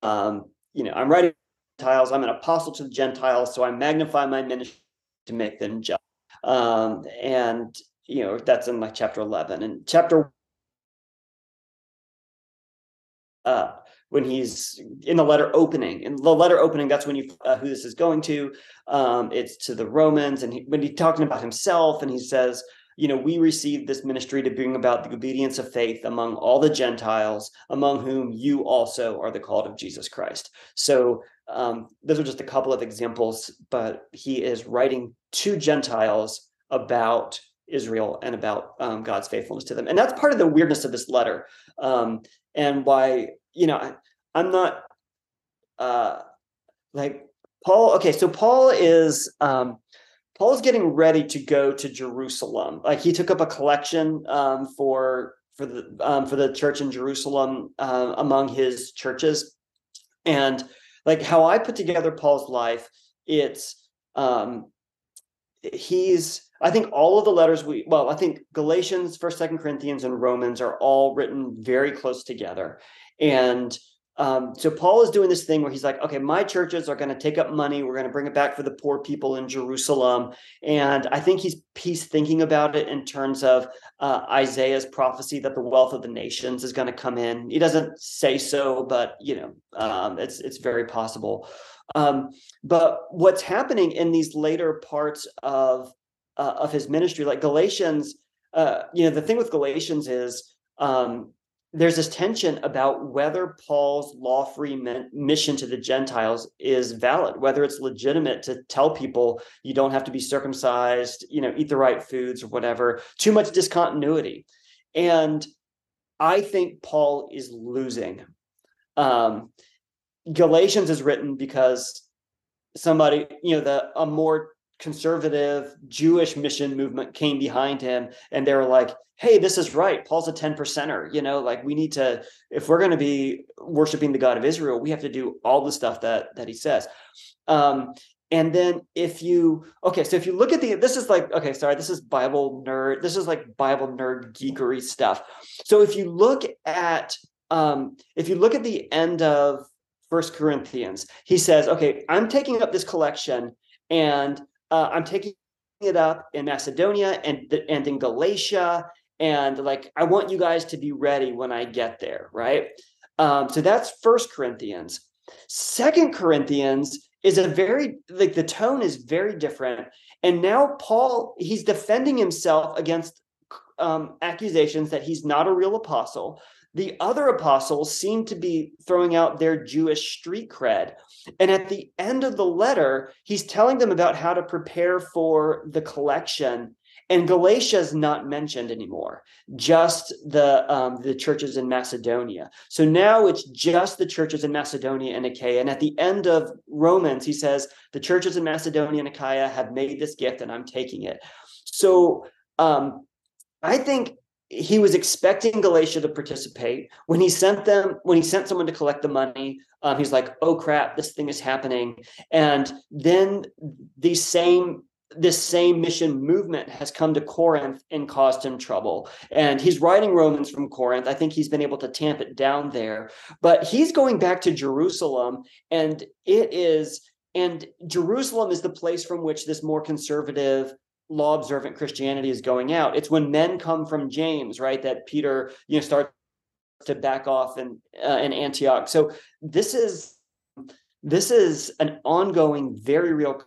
Um, you know i'm writing gentiles. I'm an apostle to the gentiles so i magnify my ministry to make them just um, and you know that's in like chapter 11 and chapter uh, when he's in the letter opening in the letter opening that's when you uh, who this is going to. Um, it's to the romans and he, when he's talking about himself and he says you know we received this ministry to bring about the obedience of faith among all the gentiles among whom you also are the called of jesus christ so um, those are just a couple of examples but he is writing to gentiles about Israel and about um, God's faithfulness to them. And that's part of the weirdness of this letter. Um, and why, you know, I, am not uh, like Paul. Okay, so Paul is um, Paul is getting ready to go to Jerusalem. Like he took up a collection um, for for the um, for the church in Jerusalem uh, among his churches, and like how I put together Paul's life, it's um, he's I think all of the letters we well, I think Galatians, First, Second Corinthians, and Romans are all written very close together. And um, so Paul is doing this thing where he's like, okay, my churches are going to take up money. We're going to bring it back for the poor people in Jerusalem. And I think he's he's thinking about it in terms of uh, Isaiah's prophecy that the wealth of the nations is going to come in. He doesn't say so, but you know, um, it's it's very possible. Um, but what's happening in these later parts of uh, of his ministry, like Galatians, uh, you know, the thing with Galatians is um, there's this tension about whether Paul's law-free mission to the Gentiles is valid, whether it's legitimate to tell people you don't have to be circumcised, you know, eat the right foods or whatever. Too much discontinuity, and I think Paul is losing. Um, Galatians is written because somebody, you know, the a more conservative Jewish mission movement came behind him and they were like, hey, this is right. Paul's a 10 percenter. You know, like we need to, if we're going to be worshiping the God of Israel, we have to do all the stuff that that he says. Um, and then if you okay, so if you look at the this is like okay, sorry, this is Bible nerd, this is like Bible nerd geekery stuff. So if you look at um, if you look at the end of First Corinthians. He says, okay, I'm taking up this collection and uh, I'm taking it up in Macedonia and, and in Galatia. And like, I want you guys to be ready when I get there, right? Um, so that's First Corinthians. Second Corinthians is a very, like, the tone is very different. And now Paul, he's defending himself against um, accusations that he's not a real apostle, the other apostles seem to be throwing out their Jewish street cred. And at the end of the letter, he's telling them about how to prepare for the collection. and Galatia is not mentioned anymore. Just the um, the churches in Macedonia. So now it's just the churches in Macedonia and Achaia. And at the end of Romans, he says the churches in Macedonia and Achaia have made this gift, and I'm taking it. So um, I think he was expecting Galatia to participate. When he sent them, when he sent someone to collect the money, um, he's like, "Oh crap, this thing is happening." And then the same this same mission movement has come to Corinth and caused him trouble. And he's writing Romans from Corinth. I think he's been able to tamp it down there, but he's going back to Jerusalem, and it is. And Jerusalem is the place from which this more conservative law observant Christianity is going out. It's when men come from James, right, that Peter, you know, starts to back off in uh, in Antioch. So this is this is an ongoing, very real.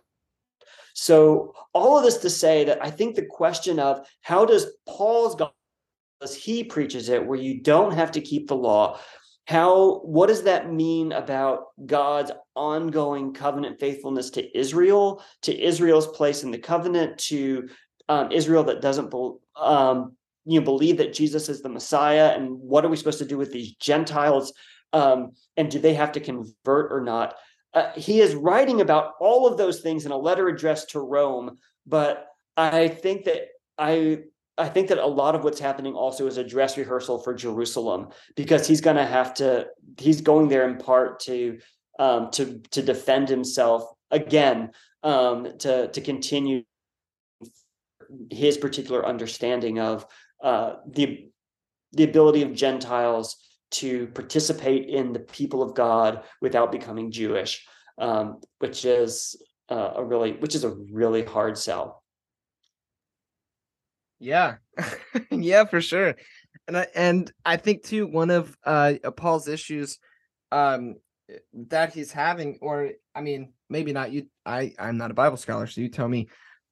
So all of this to say that I think the question of how does Paul's gospel, as he preaches it, where you don't have to keep the law, how what does that mean about god's ongoing covenant faithfulness to israel to israel's place in the covenant to um, israel that doesn't um, you know, believe that jesus is the messiah? And what are we supposed to do with these gentiles? Um, and do they have to convert or not? Uh, he is writing about all of those things in a letter addressed to rome but i think that i I think that a lot of what's happening also is a dress rehearsal for Jerusalem because he's going to have to he's going there in part to um, to to defend himself again um, to to continue his particular understanding of uh, the the ability of Gentiles to participate in the people of God without becoming Jewish, um, which is uh, a really which is a really hard sell. Yeah, yeah, for sure. And I, and I think too one of uh Paul's issues um that he's having, or I mean, maybe not you. I I'm not a Bible scholar, so you tell me.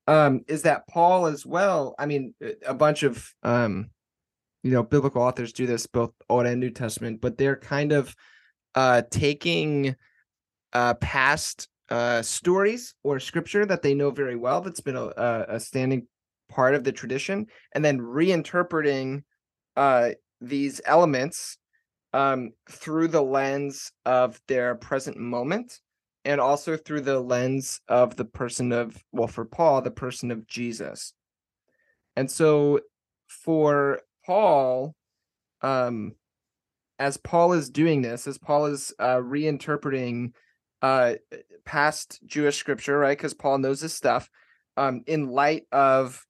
Um, is that Paul as well? I mean, a bunch of um, you know, biblical authors do this both Old and New Testament, but they're kind of uh taking uh past uh stories or scripture that they know very well that's been a, a standing part of the tradition and then reinterpreting uh, these elements um, through the lens of their present moment and also through the lens of the person of well for paul the person of jesus. And so for paul um as paul is doing this as paul is uh reinterpreting uh past jewish scripture right because paul knows this stuff um in light of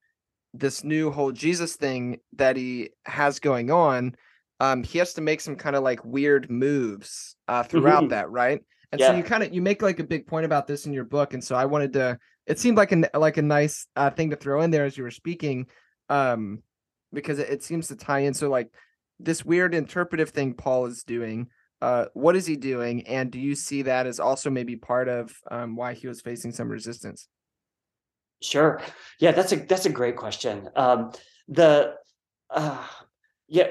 this new whole Jesus thing that he has going on, um, he has to make some kind of like weird moves uh, throughout mm-hmm. that, right? And yeah. so you kind of you make like a big point about this in your book, and so I wanted to. It seemed like a like a nice uh, thing to throw in there as you were speaking, um, because it, it seems to tie in. So like this weird interpretive thing Paul is doing. Uh, what is he doing, and do you see that as also maybe part of um, why he was facing some resistance? Sure. Yeah, that's a that's a great question. Um, the uh, yeah,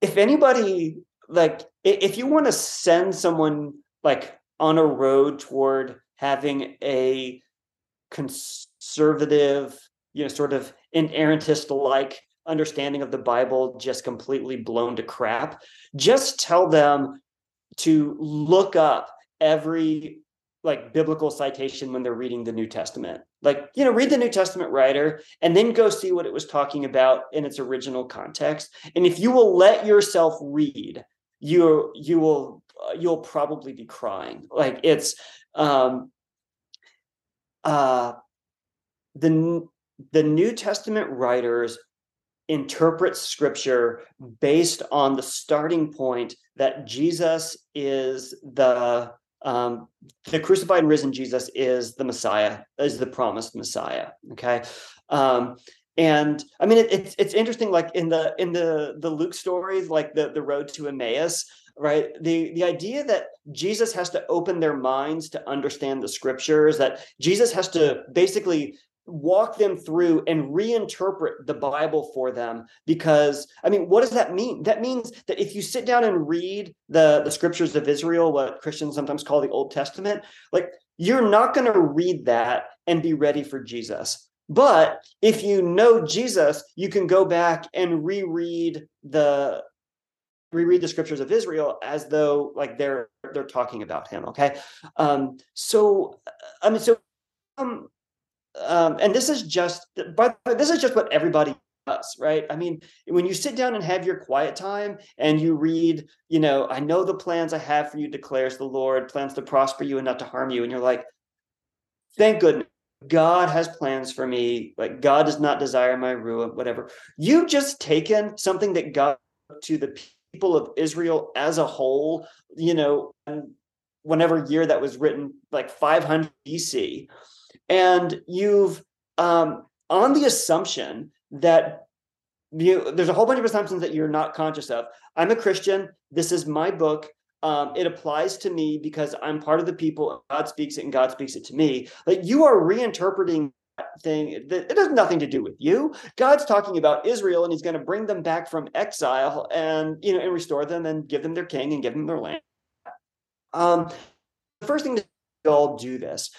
if anybody like if you want to send someone like on a road toward having a conservative, you know, sort of inerrantist like understanding of the Bible just completely blown to crap, just tell them to look up every like biblical citation when they're reading the New Testament. Like, you know, read the New Testament writer and then go see what it was talking about in its original context. And if you will let yourself read, you you will uh, you'll probably be crying. Like it's um uh the the New Testament writers interpret scripture based on the starting point that Jesus is the um, the crucified and risen Jesus is the Messiah, is the promised Messiah. Okay. Um, and I mean, it, it's it's interesting. Like in the in the the Luke stories, like the the road to Emmaus, right? The the idea that Jesus has to open their minds to understand the scriptures, that Jesus has to basically walk them through and reinterpret the Bible for them. Because, I mean, what does that mean? That means that if you sit down and read the, the scriptures of Israel, what Christians sometimes call the Old Testament, like you're not going to read that and be ready for Jesus. But if you know Jesus, you can go back and reread the reread the scriptures of Israel as though like they're they're talking about him. Okay, um, so I mean, so um, um, and this is just but this is just what everybody does, right? I mean, when you sit down and have your quiet time and you read, you know, I know the plans I have for you declares the Lord, plans to prosper you and not to harm you, and you're like, thank goodness. God has plans for me. Like God does not desire my ruin, whatever. You've just taken something that God to the people of Israel as a whole, you know, whenever year that was written, like 500 BC, and you've um, on the assumption that you there's a whole bunch of assumptions that you're not conscious of. I'm a Christian. This is my book. Um, it applies to me because I'm part of the people. God speaks it, and God speaks it to me. Like you are reinterpreting that thing that it has nothing to do with you. God's talking about Israel and he's going to bring them back from exile and you know and restore them and give them their king and give them their land. Um, the first thing to all do this.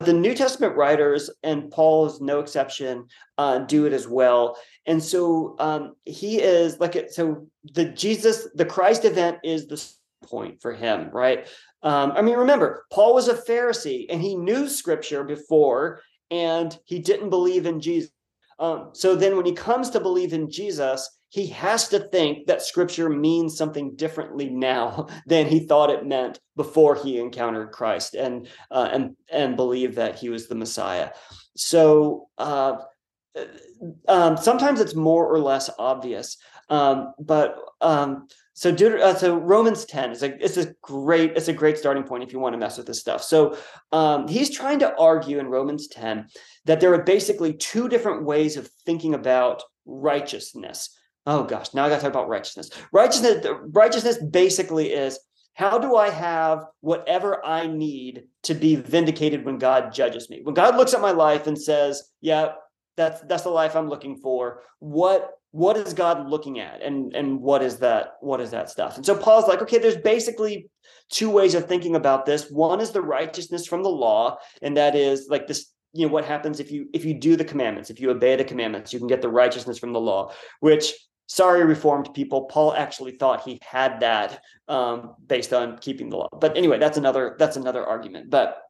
The New Testament writers, and Paul is no exception, uh, do it as well. And so um, he is like it. So the Jesus, the Christ event is the point for him, right? Um, I mean, remember, Paul was a Pharisee and he knew scripture before and he didn't believe in Jesus. Um, so then when he comes to believe in Jesus, he has to think that scripture means something differently now than he thought it meant before he encountered Christ and uh, and and believed that he was the Messiah. So uh, um, sometimes it's more or less obvious, um, but um, so, Deut- uh, so Romans 10 is a it's a great it's a great starting point if you want to mess with this stuff. So um, he's trying to argue in Romans 10 that there are basically two different ways of thinking about righteousness. Oh gosh, now I got to talk about righteousness. Righteousness righteousness basically is how do I have whatever I need to be vindicated when God judges me? When God looks at my life and says, "Yeah, that's that's the life I'm looking for." What what is God looking at and and what is that what is that stuff? And so Paul's like, okay, there's basically two ways of thinking about this. One is the righteousness from the law, and that is like this you know what happens if you if you do the commandments if you obey the commandments you can get the righteousness from the law which sorry reformed people. Paul actually thought he had that um, based on keeping the law. But anyway that's another that's another argument. But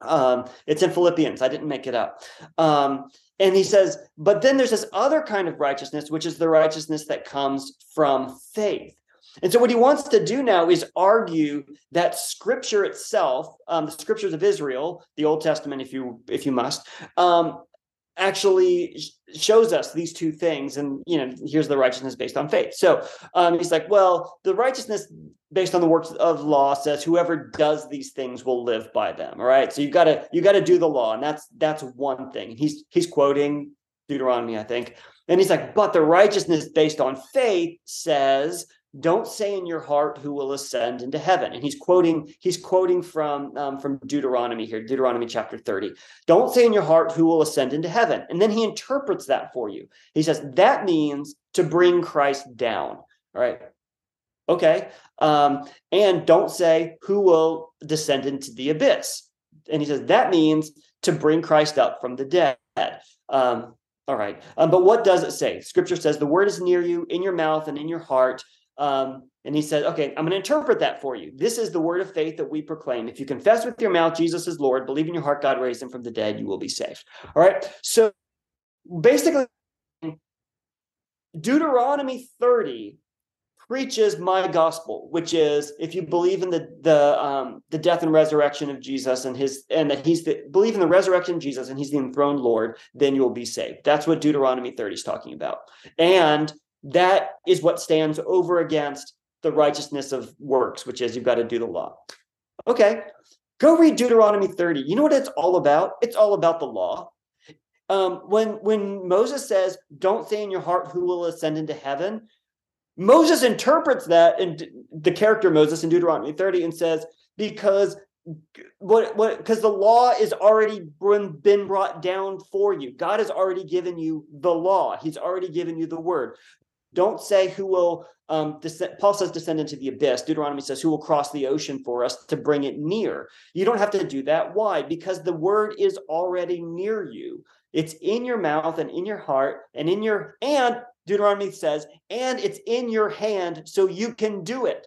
um, it's in philippians. I didn't make it up. Um, and he says, but then there's this other kind of righteousness, which is the righteousness that comes from faith. And so, what he wants to do now is argue that Scripture itself, um, the Scriptures of Israel, the Old Testament, if you if you must, um, actually shows us these two things and you know here's the righteousness based on faith. So um, he's like well the righteousness based on the works of law says whoever does these things will live by them all right? So you got to you got to do the law and that's that's one thing. He's he's quoting deuteronomy i think. And he's like but the righteousness based on faith says don't say in your heart who will ascend into heaven. And he's quoting he's quoting from um, from deuteronomy here deuteronomy chapter 30 don't say in your heart who will ascend into heaven. And then he interprets that for you. He says that means to bring christ down. All right. Okay. Um, and don't say who will descend into the abyss. And he says that means to bring christ up from the dead. Um, all right. Um, but what does it say? Scripture says the word is near you in your mouth and in your heart um, and he said, Okay, I'm going to interpret that for you. This is the word of faith that we proclaim. If you confess with your mouth Jesus is Lord, believe in your heart God raised him from the dead, you will be saved. All right. So basically, Deuteronomy 30 preaches my gospel, which is if you believe in the the um, the death and resurrection of Jesus and his and that he's the believe in the resurrection of Jesus and he's the enthroned Lord, then you'll be saved. That's what Deuteronomy 30 is talking about. And that is what stands over against the righteousness of works, which is you've got to do the law. Okay, go read Deuteronomy 30. You know what it's all about? It's all about the law. Um, when when Moses says, "Don't say in your heart who will ascend into heaven," Moses interprets that in the character Moses in Deuteronomy 30 and says, "Because what what because the law is already been brought down for you. God has already given you the law. He's already given you the word. Don't say who will, um, Paul says, descend into the abyss. Deuteronomy says, who will cross the ocean for us to bring it near. You don't have to do that. Why? Because the word is already near you. It's in your mouth and in your heart and in your and Deuteronomy says, and it's in your hand so you can do it.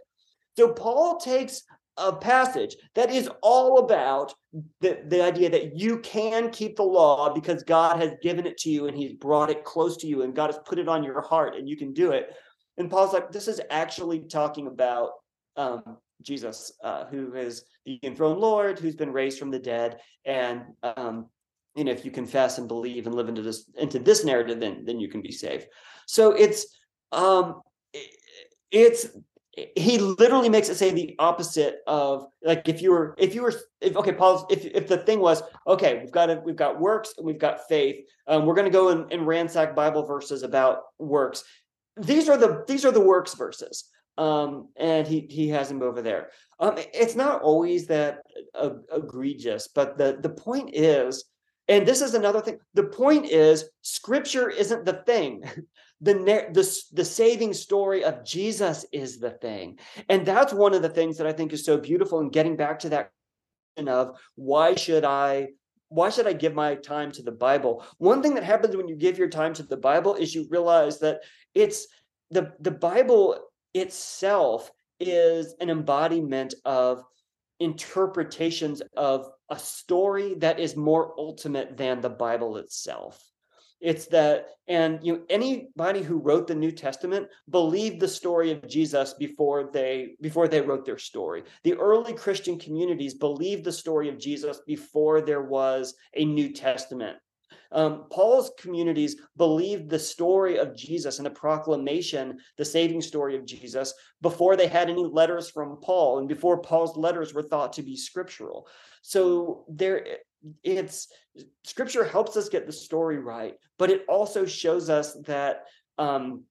So Paul takes a passage that is all about the, the idea that you can keep the law because God has given it to you and he's brought it close to you and God has put it on your heart and you can do it. And Paul's like, this is actually talking about um, Jesus, uh, who is the enthroned Lord, who's been raised from the dead. And um, you know, if you confess and believe and live into this into this narrative, then then you can be saved. So it's um, it's he literally makes it say the opposite of like if you were if you were if okay paul if if the thing was okay we've got a, we've got works and we've got faith um, we're going to go and, and ransack bible verses about works. These are the these are the works verses um, and he he has them over there. Um, it's not always that uh, egregious but the the point is and this is another thing the point is scripture isn't the thing the, the the saving story of Jesus is the thing. And that's one of the things that I think is so beautiful and getting back to that question of why should I why should I give my time to the Bible? One thing that happens when you give your time to the Bible is you realize that it's the the Bible itself is an embodiment of interpretations of a story that is more ultimate than the Bible itself. It's that, and you know, anybody who wrote the New Testament believed the story of Jesus before they before they wrote their story. The early Christian communities believed the story of Jesus before there was a New Testament. Um, Paul's communities believed the story of Jesus and the proclamation, the saving story of Jesus, before they had any letters from Paul and before Paul's letters were thought to be scriptural. So there, it's scripture helps us get the story right, but it also shows us that um,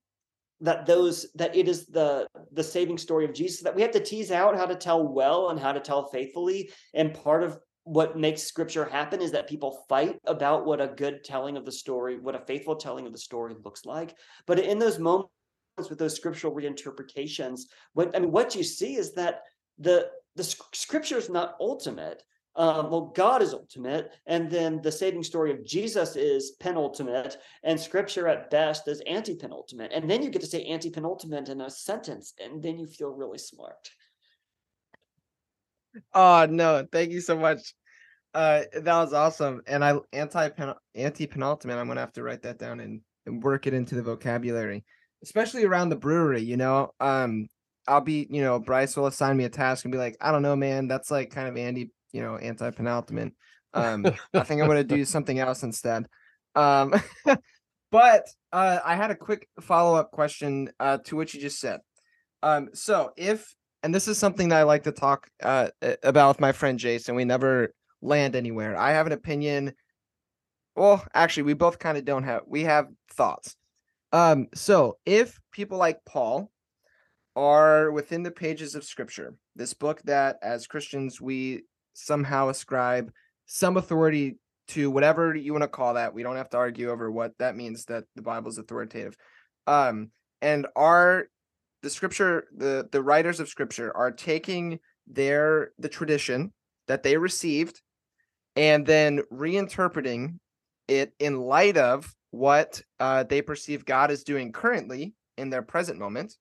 that those that it is the the saving story of Jesus that we have to tease out how to tell well and how to tell faithfully. And part of what makes scripture happen is that people fight about what a good telling of the story, what a faithful telling of the story looks like. But in those moments with those scriptural reinterpretations, what I mean, what you see is that the the scripture is not ultimate um, well, God is ultimate, and then the saving story of Jesus is penultimate, and Scripture at best is anti-penultimate, and then you get to say anti-penultimate in a sentence, and then you feel really smart. Oh no! Thank you so much. Uh, that was awesome, and I anti anti penultimate. I'm gonna have to write that down and, and work it into the vocabulary, especially around the brewery. You know, um, I'll be, you know, Bryce will assign me a task and be like, I don't know, man, that's like kind of Andy you know, anti penultimate. Um, I think I'm going to do something else instead. Um, but uh, I had a quick follow up question uh, to what you just said. Um, so if, and this is something that I like to talk uh, about with my friend Jason, we never land anywhere. I have an opinion. Well, actually, we both kind of don't have, we have thoughts. Um, so if people like Paul are within the pages of scripture, this book that as Christians we somehow ascribe some authority to whatever you want to call that. We don't have to argue over what that means that the Bible is authoritative. Um, and are the scripture, the the writers of scripture are taking their the tradition that they received and then reinterpreting it in light of what uh, they perceive God is doing currently in their present moment.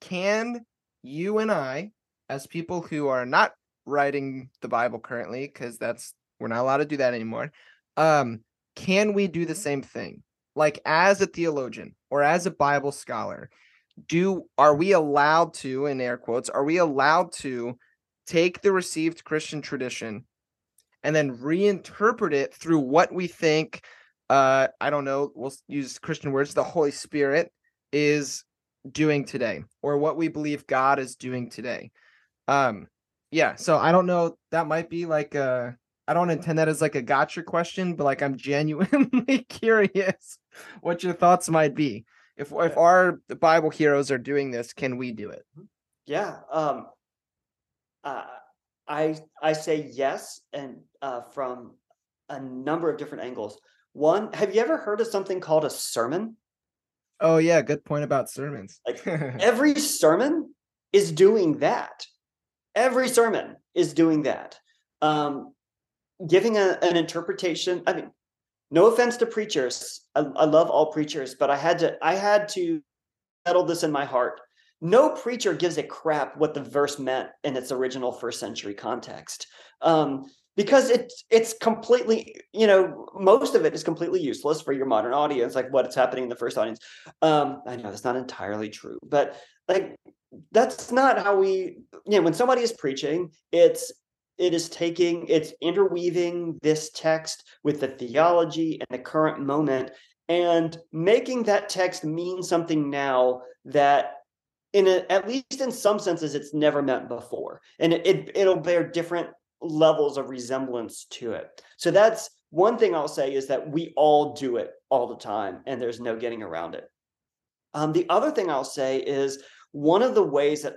Can you and I, as people who are not writing the Bible currently because that's we're not allowed to do that anymore. Um, can we do the same thing? Like as a theologian or as a Bible scholar, do are we allowed to, in air quotes, are we allowed to take the received Christian tradition and then reinterpret it through what we think uh I don't know, we'll use Christian words, the Holy Spirit is doing today or what we believe God is doing today. Um yeah so i don't know that might be like a i don't intend that as like a gotcha question but like i'm genuinely curious what your thoughts might be. If if our bible heroes are doing this can we do it? Yeah um uh, i i say yes and uh from a number of different angles. One have you ever heard of something called a sermon? Oh yeah good point about sermons. Like every sermon is doing that Every sermon is doing that. Um, giving a, an interpretation. I mean, no offense to preachers. I, I love all preachers, but I had to I had to settle this in my heart. No preacher gives a crap what the verse meant in its original first century context. Um, because it's it's completely you know most of it is completely useless for your modern audience like what's happening in the first audience um i know that's not entirely true but like that's not how we you know when somebody is preaching it's it is taking it's interweaving this text with the theology and the current moment and making that text mean something now that in a, at least in some senses it's never meant before and it, it it'll bear different levels of resemblance to it. So that's one thing I'll say is that we all do it all the time and there's no getting around it. Um, the other thing I'll say is one of the ways that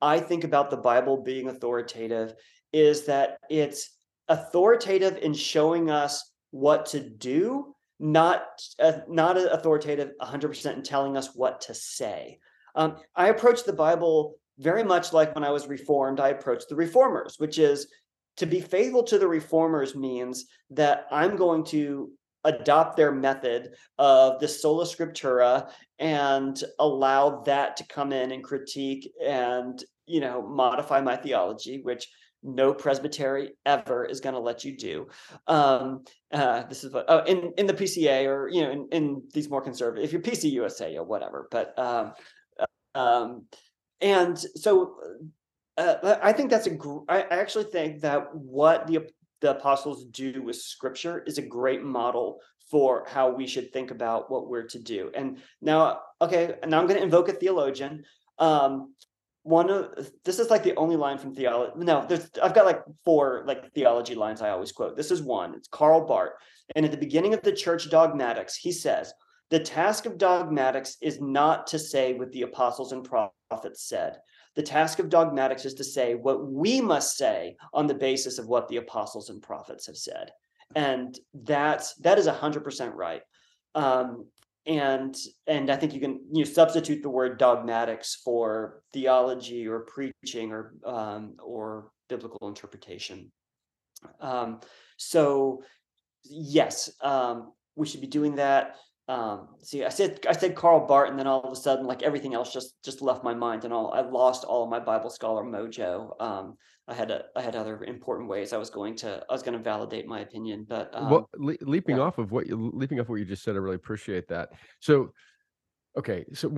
I think about the Bible being authoritative is that it's authoritative in showing us what to do, not uh, not authoritative 100% in telling us what to say. Um, I approach the Bible very much like when I was reformed, I approached the reformers, which is to be faithful to the reformers means that I'm going to adopt their method of the sola scriptura and allow that to come in and critique and you know modify my theology which no presbytery ever is going to let you do um uh this is what oh in in the pca or you know in, in these more conservative if you're pc usa or whatever but um um and so uh, I think that's a. Gr- I actually think that what the the apostles do with Scripture is a great model for how we should think about what we're to do. And now, okay, now I'm going to invoke a theologian. Um, one of this is like the only line from theology. No, there's I've got like four like theology lines I always quote. This is one. It's Karl Barth, and at the beginning of the Church Dogmatics, he says. The task of dogmatics is not to say what the apostles and prophets said, the task of dogmatics is to say what we must say on the basis of what the apostles and prophets have said. And that's that is 100% right. Um, and and I think you can you substitute the word dogmatics for theology or preaching or um, or biblical interpretation. Um, so yes, um, we should be doing that um see i said i said karl barth and then all of a sudden like everything else just just left my mind and all i lost all of my bible scholar mojo um i had a, i had other important ways i was going to i was going to validate my opinion but um, well le- leaping yeah. off of what you leaping off what you just said i really appreciate that so okay so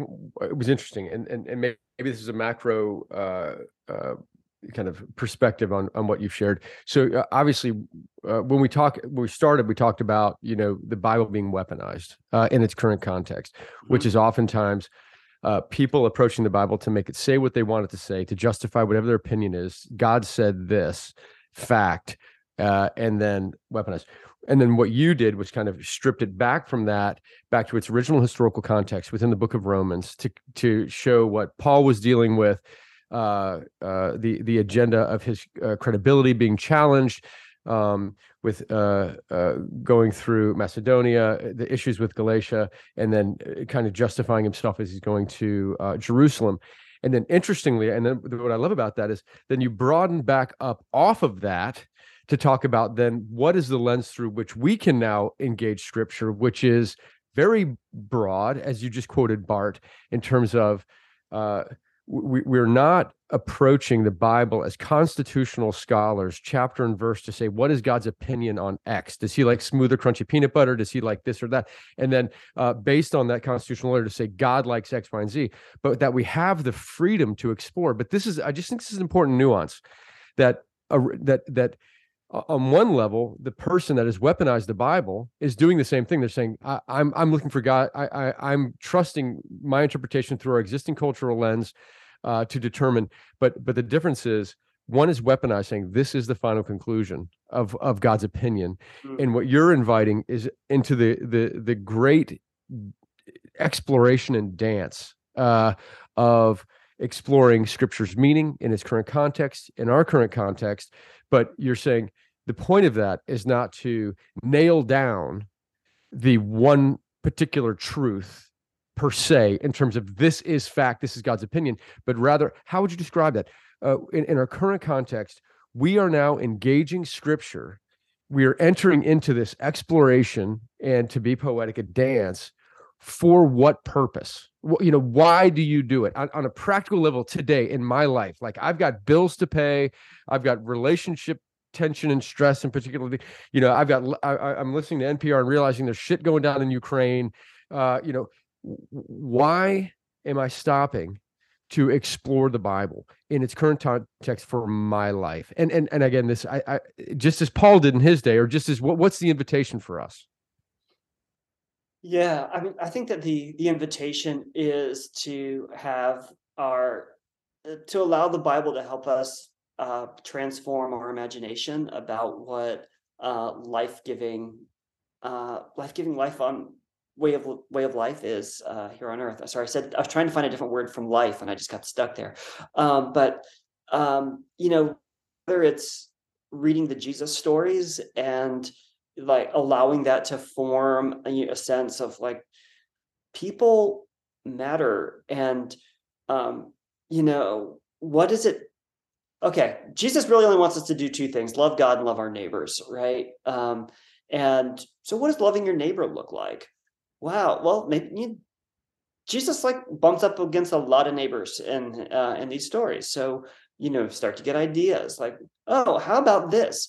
it was interesting and and, and maybe, maybe this is a macro uh uh kind of perspective on on what you've shared. So uh, obviously, uh, when we talk, when we started, we talked about you know the Bible being weaponized uh, in its current context, mm-hmm. which is oftentimes uh, people approaching the Bible to make it say what they want it to say, to justify whatever their opinion is. God said this fact, uh, and then weaponized. And then what you did was kind of stripped it back from that, back to its original historical context within the Book of Romans, to to show what Paul was dealing with uh, uh, the the agenda of his uh, credibility being challenged, um, with uh, uh, going through Macedonia, the issues with Galatia, and then kind of justifying himself as he's going to Jerusalem. And then, interestingly, and then what I love about that is then you broaden back up off of that to talk about then what is the lens through which we can now engage Scripture, which is very broad, as you just quoted Barth, in terms of we, we're not approaching the Bible as constitutional scholars, chapter and verse, to say what is God's opinion on X? Does he like smooth or crunchy peanut butter? Does he like this or that? And then, uh, based on that constitutional order, to say God likes X, Y, and Z, but that we have the freedom to explore. But this is, I just think this is an important nuance that uh, that that on one level, the person that has weaponized the Bible is doing the same thing. They're saying, I, am I'm, I'm looking for God. I, I I'm trusting my interpretation through our existing cultural lens uh, to determine. But but the difference is one is weaponized, saying this is the final conclusion of of God's opinion, mm-hmm. and what you're inviting is into the the the great exploration and dance uh, of exploring Scripture's meaning in its current context, in our current context. But you're saying the point of that is not to nail down the one particular truth per se in terms of this is fact, this is God's opinion, but rather, how would you describe that? Uh, in, in our current context, we are now engaging scripture. We are entering into this exploration and to be poetic a dance for what purpose? You know why do you do it? On, on, a practical level today in my life like i've got bills to pay i've got relationship tension and stress and particularly you know i've got I, am listening to npr and realizing there's shit going down in ukraine. Uh you know why am i stopping to explore the bible in its current context for my life? And and and again this i, I just as paul did in his day or just as what, what's the invitation for us? Yeah i mean i think that the the invitation is to have our uh, to allow the bible to help us uh, transform our imagination about what uh, life-giving uh, life-giving life on way of way of life is uh, here on earth. Sorry, I said I was trying to find a different word from life, and I just got stuck there. Um, but um, you know, whether it's reading the Jesus stories and like allowing that to form a, a sense of like people matter and um, you know what is it okay jesus really only wants us to do two things love god and love our neighbors right um, and so what does loving your neighbor look like wow well maybe you, jesus like bumps up against a lot of neighbors in uh, in these stories. So you know start to get ideas like oh how about this?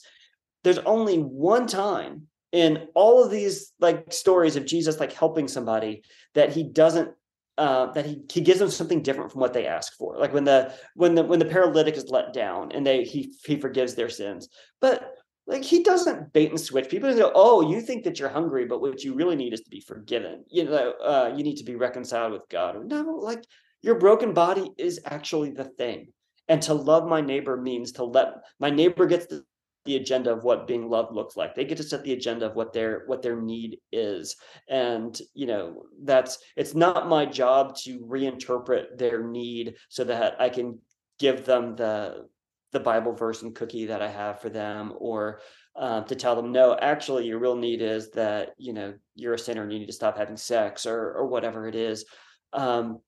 There's only one time in all of these like stories of jesus like helping somebody that he doesn't uh, that he he gives them something different from what they ask for. Like when the when the when the paralytic is let down and they he he forgives their sins, but like he doesn't bait and switch. People go, "Oh, you think that you're hungry, but what you really need is to be forgiven. You know, uh, you need to be reconciled with God." No, like your broken body is actually the thing, and to love my neighbor means to let my neighbor gets the the agenda of what being loved looks like they get to set the agenda of what their what their need is and you know that's it's not my job to reinterpret their need so that i can give them the the bible verse and cookie that i have for them or uh, to tell them no actually your real need is that you know you're a sinner and you need to stop having sex or or whatever it is. Um,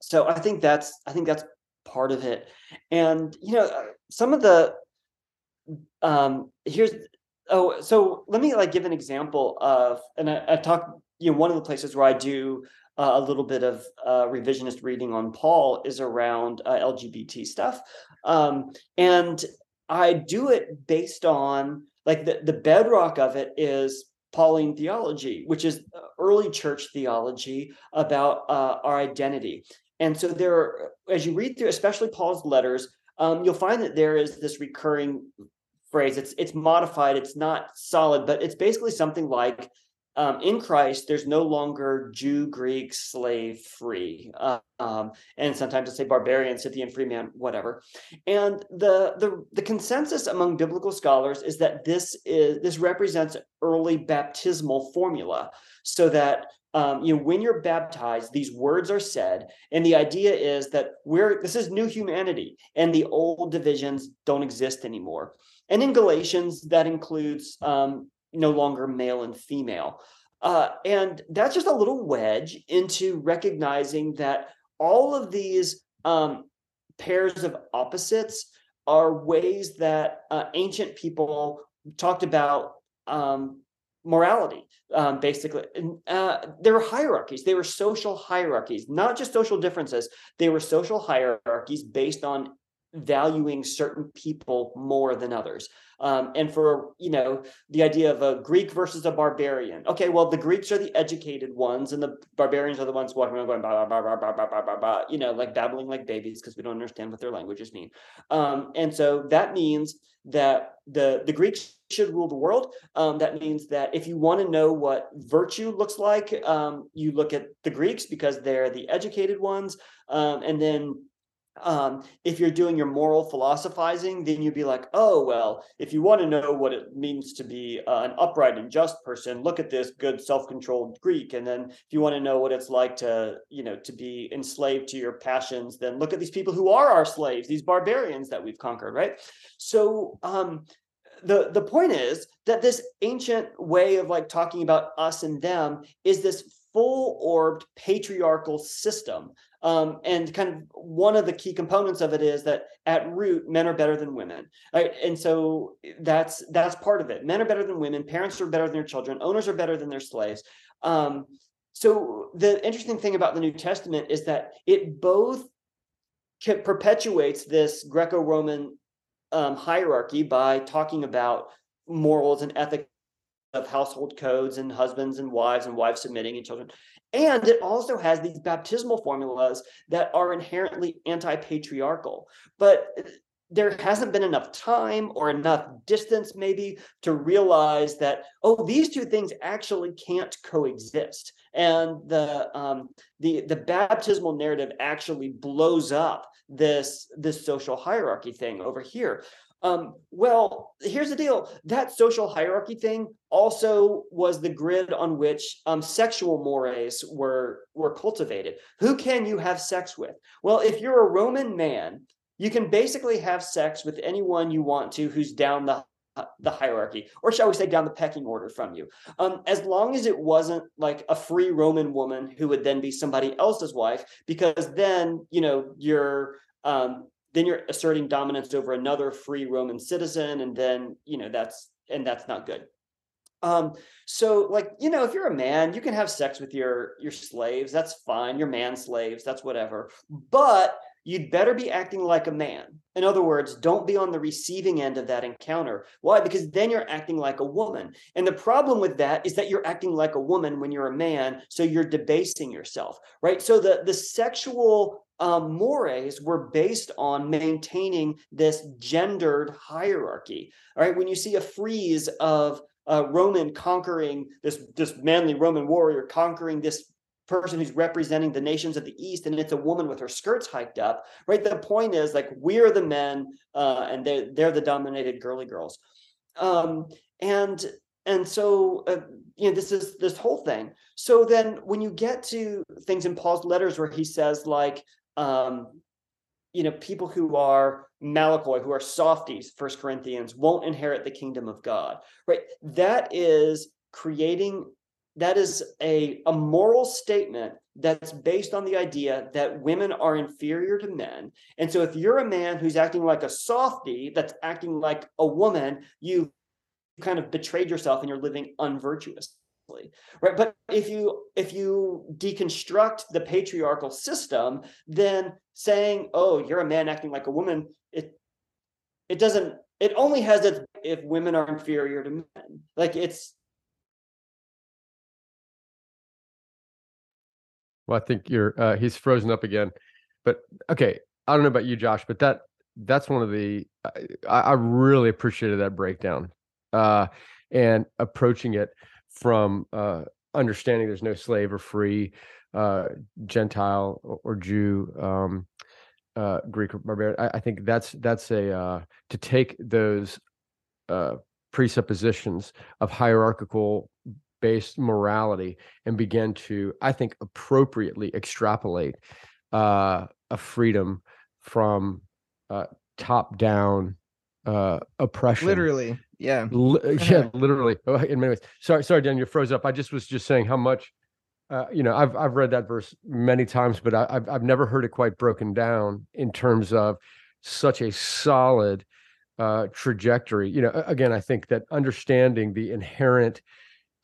so i think that's i think that's part of it. And you know uh, some of the um here's oh so let me like give an example of and i, I talk you know one of the places where i do uh, a little bit of uh, revisionist reading on paul is around uh, lgbt stuff um and i do it based on like the, the bedrock of it is pauline theology which is early church theology about uh, our identity and so there are, as you read through especially paul's letters um, you'll find that there is this recurring phrase. It's it's modified. It's not solid, but it's basically something like um, in Christ, there's no longer Jew, Greek, slave, free, um, and sometimes I say barbarian, Scythian, free man, whatever. And the the the consensus among biblical scholars is that this is this represents early baptismal formula, so that um, you know when you're baptized these words are said and the idea is that we're this is new humanity and the old divisions don't exist anymore and in Galatians, that includes um, no longer male and female. Uh, and that's just a little wedge into recognizing that all of these um, pairs of opposites are ways that uh, ancient people talked about um, morality um, basically. Uh, there were hierarchies. They were social hierarchies not just social differences. They were social hierarchies based on valuing certain people more than others. Um, and for you know the idea of a Greek versus a barbarian. Okay, well the Greeks are the educated ones, and the barbarians are the ones walking around going bah, bah, bah, bah, bah, bah, bah, bah, you know, like babbling like babies because we don't understand what their languages mean. Um, and so that means that the the Greeks should rule the world. Um, that means that if you want to know what virtue looks like, um, you look at the Greeks because they're the educated ones, um, and then um, if you're doing your moral philosophizing, then you'd be like, oh, well, if you want to know what it means to be uh, an upright and just person, look at this good self-controlled Greek. And then if you want to know what it's like to, you know, to be enslaved to your passions, then look at these people who are our slaves, these barbarians that we've conquered, right? So um, the the point is that this ancient way of like talking about us and them is this full orbed patriarchal system. Um, and kind of one of the key components of it is that at root, men are better than women. Right? And so that's that's part of it. Men are better than women, parents are better than their children, owners are better than their slaves. Um, so the interesting thing about the New Testament is that it both perpetuates this Greco-Roman um, hierarchy by talking about morals and ethics of household codes and husbands and wives and wives submitting and children. And it also has these baptismal formulas that are inherently anti patriarchal. But there hasn't been enough time or enough distance, maybe, to realize that, oh, these two things actually can't coexist. And the, um, the, the baptismal narrative actually blows up this, this social hierarchy thing over here. Um, well, here's the deal that social hierarchy thing also was the grid on which um, sexual mores were, were cultivated. Who can you have sex with? Well, if you're a Roman man, you can basically have sex with anyone you want to who's down the the hierarchy, or shall we say, down the pecking order from you. Um, as long as it wasn't like a free Roman woman who would then be somebody else's wife, because then you know you're um, then you're asserting dominance over another free Roman citizen, and then you know that's and that's not good. Um, so like you know, if you're a man, you can have sex with your your slaves. That's fine. Your man slaves. That's whatever. But you'd better be acting like a man. In other words, don't be on the receiving end of that encounter. Why? Because then you're acting like a woman. And the problem with that is that you're acting like a woman when you're a man, so you're debasing yourself, right? So the the sexual um, mores were based on maintaining this gendered hierarchy. All right, when you see a frieze of a Roman conquering this this manly Roman warrior conquering this person who's representing the nations of the east and it's a woman with her skirts hiked up right? The point is like we're the men uh, and they're, they're the dominated girly girls. Um, and and so uh, you know this is this whole thing. So then when you get to things in paul's letters where he says like um, you know, people who are Malakoi, who are softies, First Corinthians, won't inherit the kingdom of God, right? That is creating, that is a, a moral statement that's based on the idea that women are inferior to men. And so if you're a man who's acting like a softie, that's acting like a woman, you kind of betrayed yourself and you're living unvirtuous right? But if you if you deconstruct the patriarchal system then saying oh you're a man acting like a woman it it doesn't it only has it if women are inferior to men. Like it's well i think you're uh he's frozen up again. But okay i don't know about you josh but that that's one of the i, I really appreciated that breakdown uh and approaching it from uh, understanding there's no slave or free, uh, Gentile or, or Jew, um, uh, Greek or barbarian. I, I, think that's that's a uh, to take those uh, presuppositions of hierarchical based morality and begin to, I think, appropriately extrapolate uh, a freedom from uh, top down uh, oppression. Literally, yeah, yeah, literally. Oh, in many ways. Sorry, sorry, Dan, you froze up. I just was just saying how much. Uh, you know, I've I've read that verse many times, but I, have I've never heard it quite broken down in terms of such a solid uh, trajectory. You know, again, I think that understanding the inherent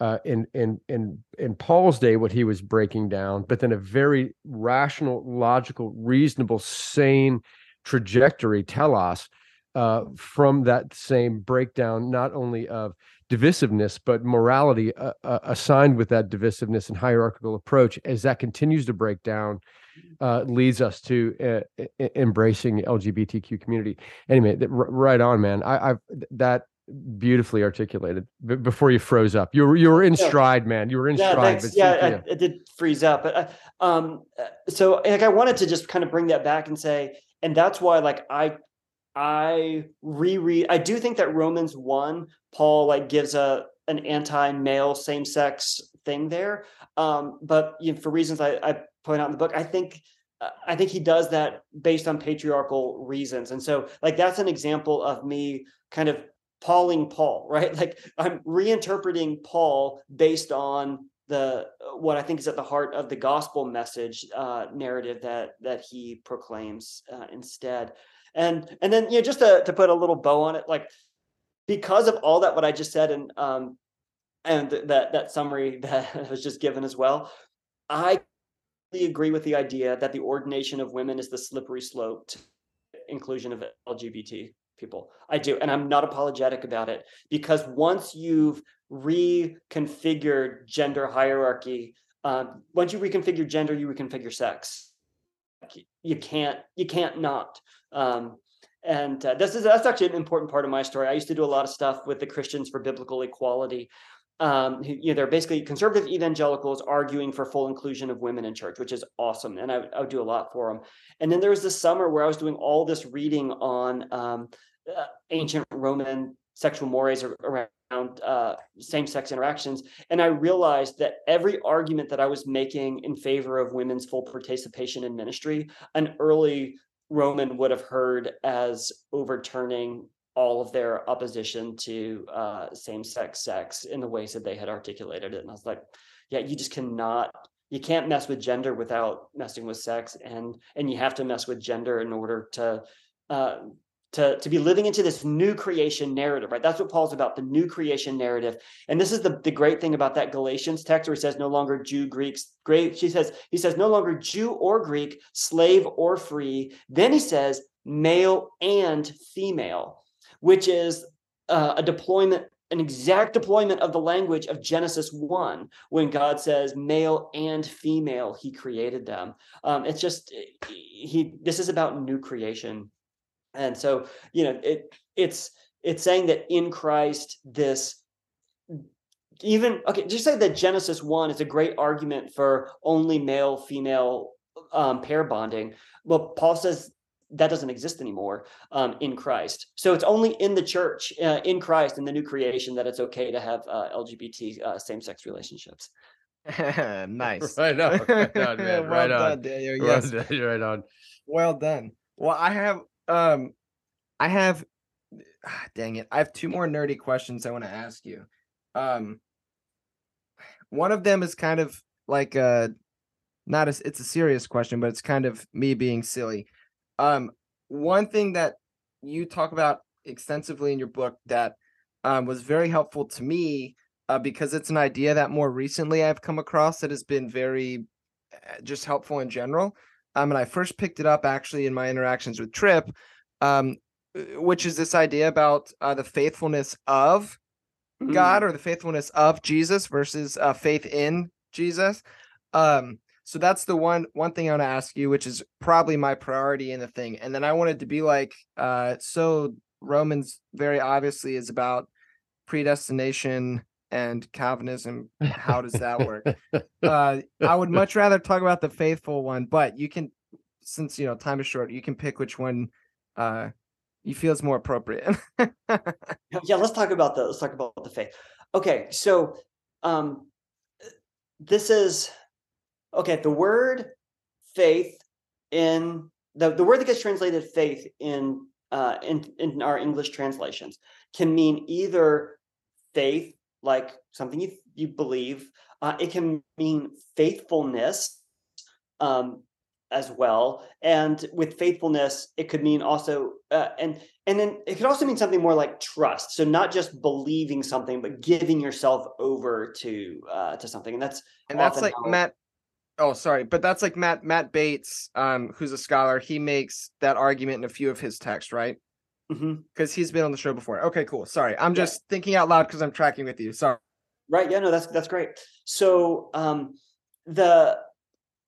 uh, in in in in Paul's day, what he was breaking down, but then a very rational, logical, reasonable, sane trajectory, telos, uh, from that same breakdown, not only of divisiveness, but morality uh, uh, assigned with that divisiveness and hierarchical approach, as that continues to break down, uh, leads us to uh, embracing the LGBTQ community. Anyway, right on, man. I, I've that beautifully articulated b- before you froze up. You were you were in yeah. stride, man. You were in yeah, stride. But yeah, I, did freeze up. But uh, um, so like I wanted to just kind of bring that back and say, and that's why like I I reread. I do think that Romans one, Paul like gives a an anti-male same-sex thing there. Um, but you know, for reasons I, I point out in the book, I think I think he does that based on patriarchal reasons. And so like that's an example of me kind of Pauling Paul, right? Like I'm reinterpreting Paul based on the what I think is at the heart of the gospel message uh, narrative that that he proclaims uh, instead. And and then you know just to to put a little bow on it, like because of all that what I just said and um and that that summary that was just given as well, I agree with the idea that the ordination of women is the slippery slope to inclusion of LGBT people. I do. And I'm not apologetic about it because once you've reconfigured gender hierarchy, um, once you reconfigure gender, you reconfigure sex. You can't, you can't not. Um, and uh, this is that's actually an important part of my story. I used to do a lot of stuff with the Christians for Biblical Equality, um, you know, they're basically conservative evangelicals arguing for full inclusion of women in church, which is awesome. And I, I would do a lot for them. And then there was this summer where I was doing all this reading on um, uh, ancient Roman sexual mores around uh, same-sex interactions, and I realized that every argument that I was making in favor of women's full participation in ministry, an early Roman would have heard as overturning all of their opposition to uh, same-sex sex in the ways that they had articulated it. And I was like, yeah, you just cannot, you can't mess with gender without messing with sex, and and you have to mess with gender in order to uh, to, to be living into this new creation narrative, right? That's what Paul's about, the new creation narrative. And this is the, the great thing about that Galatians text where he says no longer Jew, Greeks, great. She says, he says no longer Jew or Greek, slave or free. Then he says male and female which is uh, a deployment, an exact deployment of the language of Genesis 1, when God says male and female, he created them. Um, it's just, he, this is about new creation. And so, you know, it, it's, it's saying that in Christ, this even okay just say that genesis 1 is a great argument for only male female um, pair bonding well paul says that doesn't exist anymore um, in Christ. So it's only in the church, uh, in Christ, in the new creation, that it's okay to have uh, LGBT uh, same-sex relationships. nice. Right on, right on, man. well right done, on. Daniel. Yes. right on. Well done. Well, I have um I have ah, dang it. I have two more nerdy questions I want to ask you. Um one of them is kind of like a not as it's a serious question, but it's kind of me being silly. Um one thing that you talk about extensively in your book that um, was very helpful to me uh, because it's an idea that more recently I've come across that has been very uh, just helpful in general. Um, and I first picked it up actually in my interactions with Trip, um, uh, which is this idea about uh, the faithfulness of God or the faithfulness of Jesus versus uh, faith in Jesus. Um, so that's the one one thing I want to ask you, which is probably my priority in the thing. And then I wanted to be like, uh, so Romans very obviously is about predestination and Calvinism. How does that work? uh, I would much rather talk about the faithful one, but you can, since you know time is short, you can pick which one uh, you feel is more appropriate. yeah let's talk about the let's talk about the faith okay so um this is okay the word faith in the, the word that gets translated faith in uh in, in our english translations can mean either faith like something you you believe uh, it can mean faithfulness um as well and with faithfulness it could mean also uh, and and then it could also mean something more like trust so not just believing something but giving yourself over to uh to something and that's and that's like how- Matt. Oh, sorry, but that's like Matt Matt Bates, um, who's a scholar. He makes that argument in a few of his texts, right? Because he's been on the show before. Okay, cool. Sorry, I'm Yeah. just thinking out loud because I'm tracking with you. Sorry. right yeah no that's that's great so um the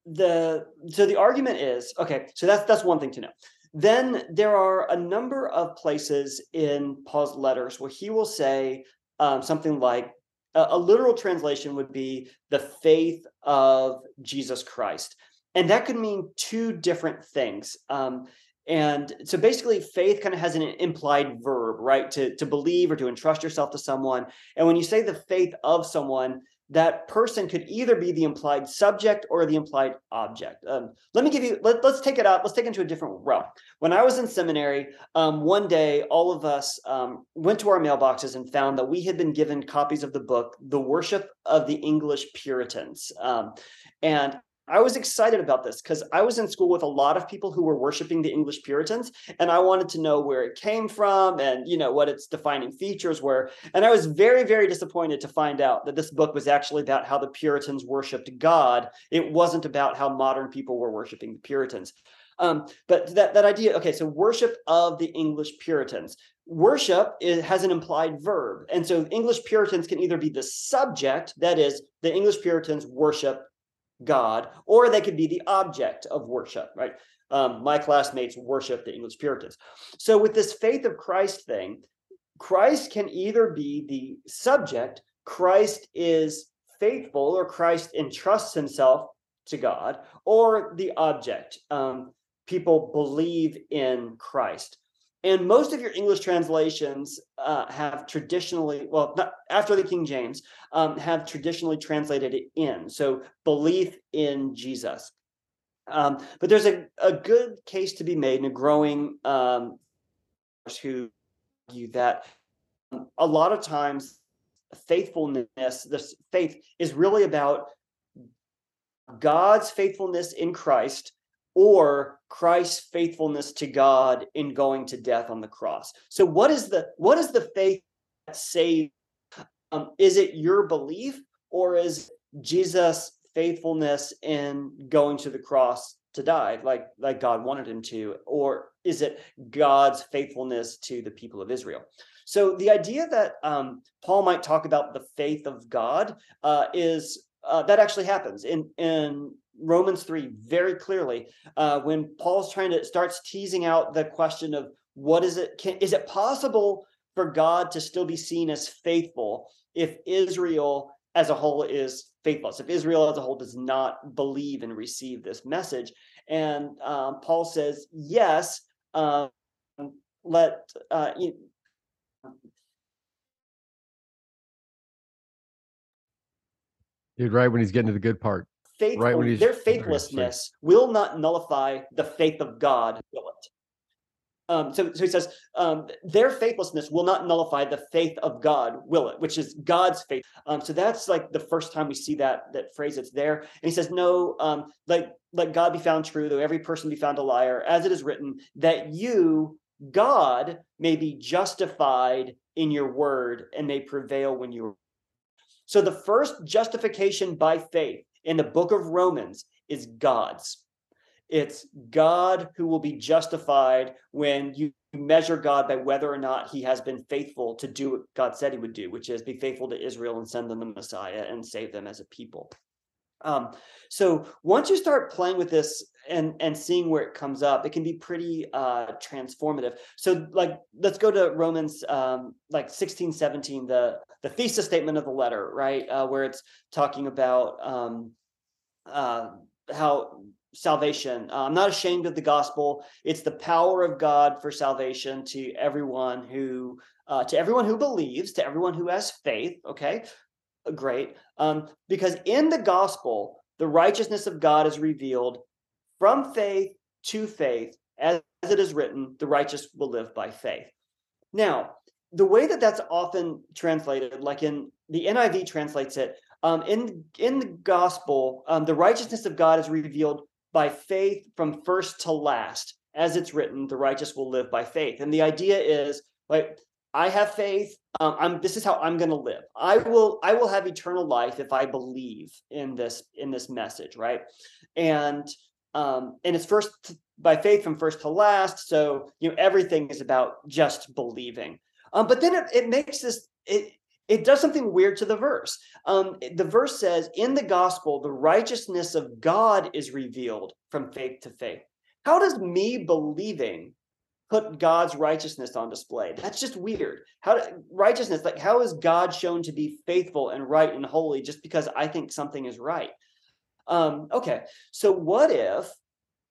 the so the argument is okay so that's that's one thing to know then there are a number of places in paul's letters where he will say um, something like a, a literal translation would be the faith of jesus christ and that could mean two different things um, and so basically faith kind of has an implied verb right to to believe or to entrust yourself to someone and when you say the faith of someone that person could either be the implied subject or the implied object. Um, let me give you, let, us take it out, let's take it into a different realm. When I was in seminary, um, one day all of us um, went to our mailboxes and found that we had been given copies of the book, The Worship of the English Puritans. Um, and I was excited about this because I was in school with a lot of people who were worshiping the English Puritans, and I wanted to know where it came from and you know what its defining features were. And I was very, very disappointed to find out that this book was actually about how the Puritans worshipped God. It wasn't about how modern people were worshiping the Puritans. Um, but that that idea, okay, so worship of the English Puritans. Worship is, has an implied verb, and so English Puritans can either be the subject, that is, the English Puritans worship God, or they could be the object of worship, right? Um, my classmates worship the English Puritans. So, with this faith of Christ thing, Christ can either be the subject, Christ is faithful, or Christ entrusts himself to God, or the object. Um, people believe in Christ. And most of your English translations uh, have traditionally, well, not, after the King James, um, have traditionally translated it in. So belief in Jesus. Um, but there's a, a good case to be made and a growing um, who argue that um, a lot of times faithfulness, this faith is really about God's faithfulness in Christ or Christ's faithfulness to God in going to death on the cross. So what is the what is the faith that saves? Um, is it your belief or is Jesus' faithfulness in going to the cross to die like like God wanted him to or is it God's faithfulness to the people of Israel? So the idea that um, Paul might talk about the faith of God uh, is uh, that actually happens in in Romans 3 very clearly uh, when Paul's trying to starts teasing out the question of what is it can is it possible for God to still be seen as faithful if Israel as a whole is faithless if Israel as a whole does not believe and receive this message? And um, Paul says yes um, let uh, you, Dude, right when he's getting to the good part right their faithlessness will not nullify the faith of God, will it? Um, so, so he says, um, their faithlessness will not nullify the faith of God, will it? Which is God's faith. Um, so that's like the first time we see that that phrase. It's there, and he says, no, um, like let God be found true, though every person be found a liar, as it is written, that you, God, may be justified in your word and may prevail when you. Are. So the first justification by faith in the book of Romans is God's. It's God who will be justified when you measure God by whether or not he has been faithful to do what God said he would do, which is be faithful to Israel and send them the Messiah and save them as a people. Um, so once you start playing with this and and seeing where it comes up, it can be pretty uh, transformative. So like let's go to Romans um, like 16, 17, the the thesis statement of the letter, right? Uh, where it's talking about um, uh, how salvation. Uh, I'm not ashamed of the gospel. It's the power of God for salvation to everyone who uh, to everyone who believes, to everyone who has faith. Okay, uh, great. Um, because in the gospel, the righteousness of God is revealed from faith to faith, as, as it is written, the righteous will live by faith. Now, the way that that's often translated, like in the NIV translates it, um, in in the gospel, um, the righteousness of God is revealed by faith from first to last, as it's written, "The righteous will live by faith." And the idea is like I have faith. Um, I'm. This is how I'm going to live. I will. I will have eternal life if I believe in this in this message, right? And um, and it's first by faith from first to last. So you know everything is about just believing. Um, but then it, it makes this it it does something weird to the verse. Um, the verse says, In the gospel, the righteousness of God is revealed from faith to faith. How does me believing put God's righteousness on display? That's just weird. How righteousness, like how is God shown to be faithful and right and holy just because I think something is right? Um, okay, so what if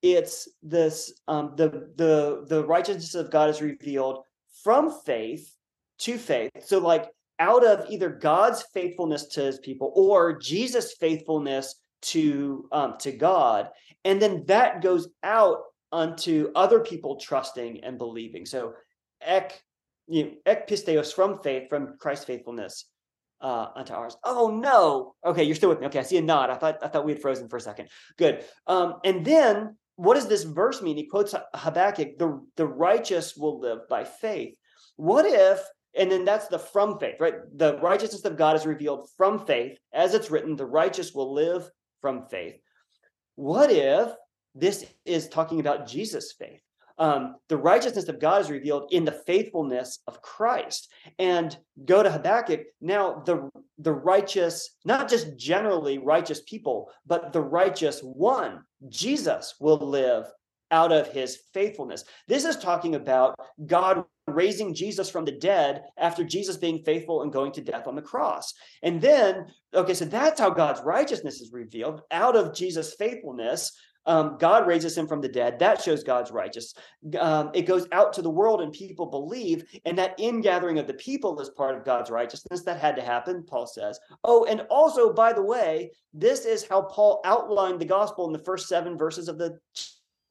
it's this um, the the the righteousness of God is revealed from faith to faith? So like out of either God's faithfulness to his people or Jesus' faithfulness to um, to God, and then that goes out unto other people trusting and believing. So ek, you know, ek pisteos from faith, from Christ's faithfulness uh, unto ours. Oh no. Okay, you're still with me. Okay, I see a nod. I thought I thought we had frozen for a second. Good. Um, and then what does this verse mean? He quotes Habakkuk, the, the righteous will live by faith. What if, and then that's the from faith, right? The righteousness of God is revealed from faith. As it's written, the righteous will live from faith. What if this is talking about Jesus' faith? Um, the righteousness of God is revealed in the faithfulness of Christ. And go to Habakkuk. Now, the the righteous, not just generally righteous people, but the righteous one, Jesus, will live out of his faithfulness. This is talking about God raising Jesus from the dead after Jesus being faithful and going to death on the cross. And then, okay, so that's how God's righteousness is revealed out of Jesus' faithfulness. Um, God raises him from the dead. That shows God's righteous. Um, it goes out to the world and people believe, and that ingathering of the people is part of God's righteousness. That had to happen, Paul says. Oh, and also, by the way, this is how Paul outlined the gospel in the first seven verses of the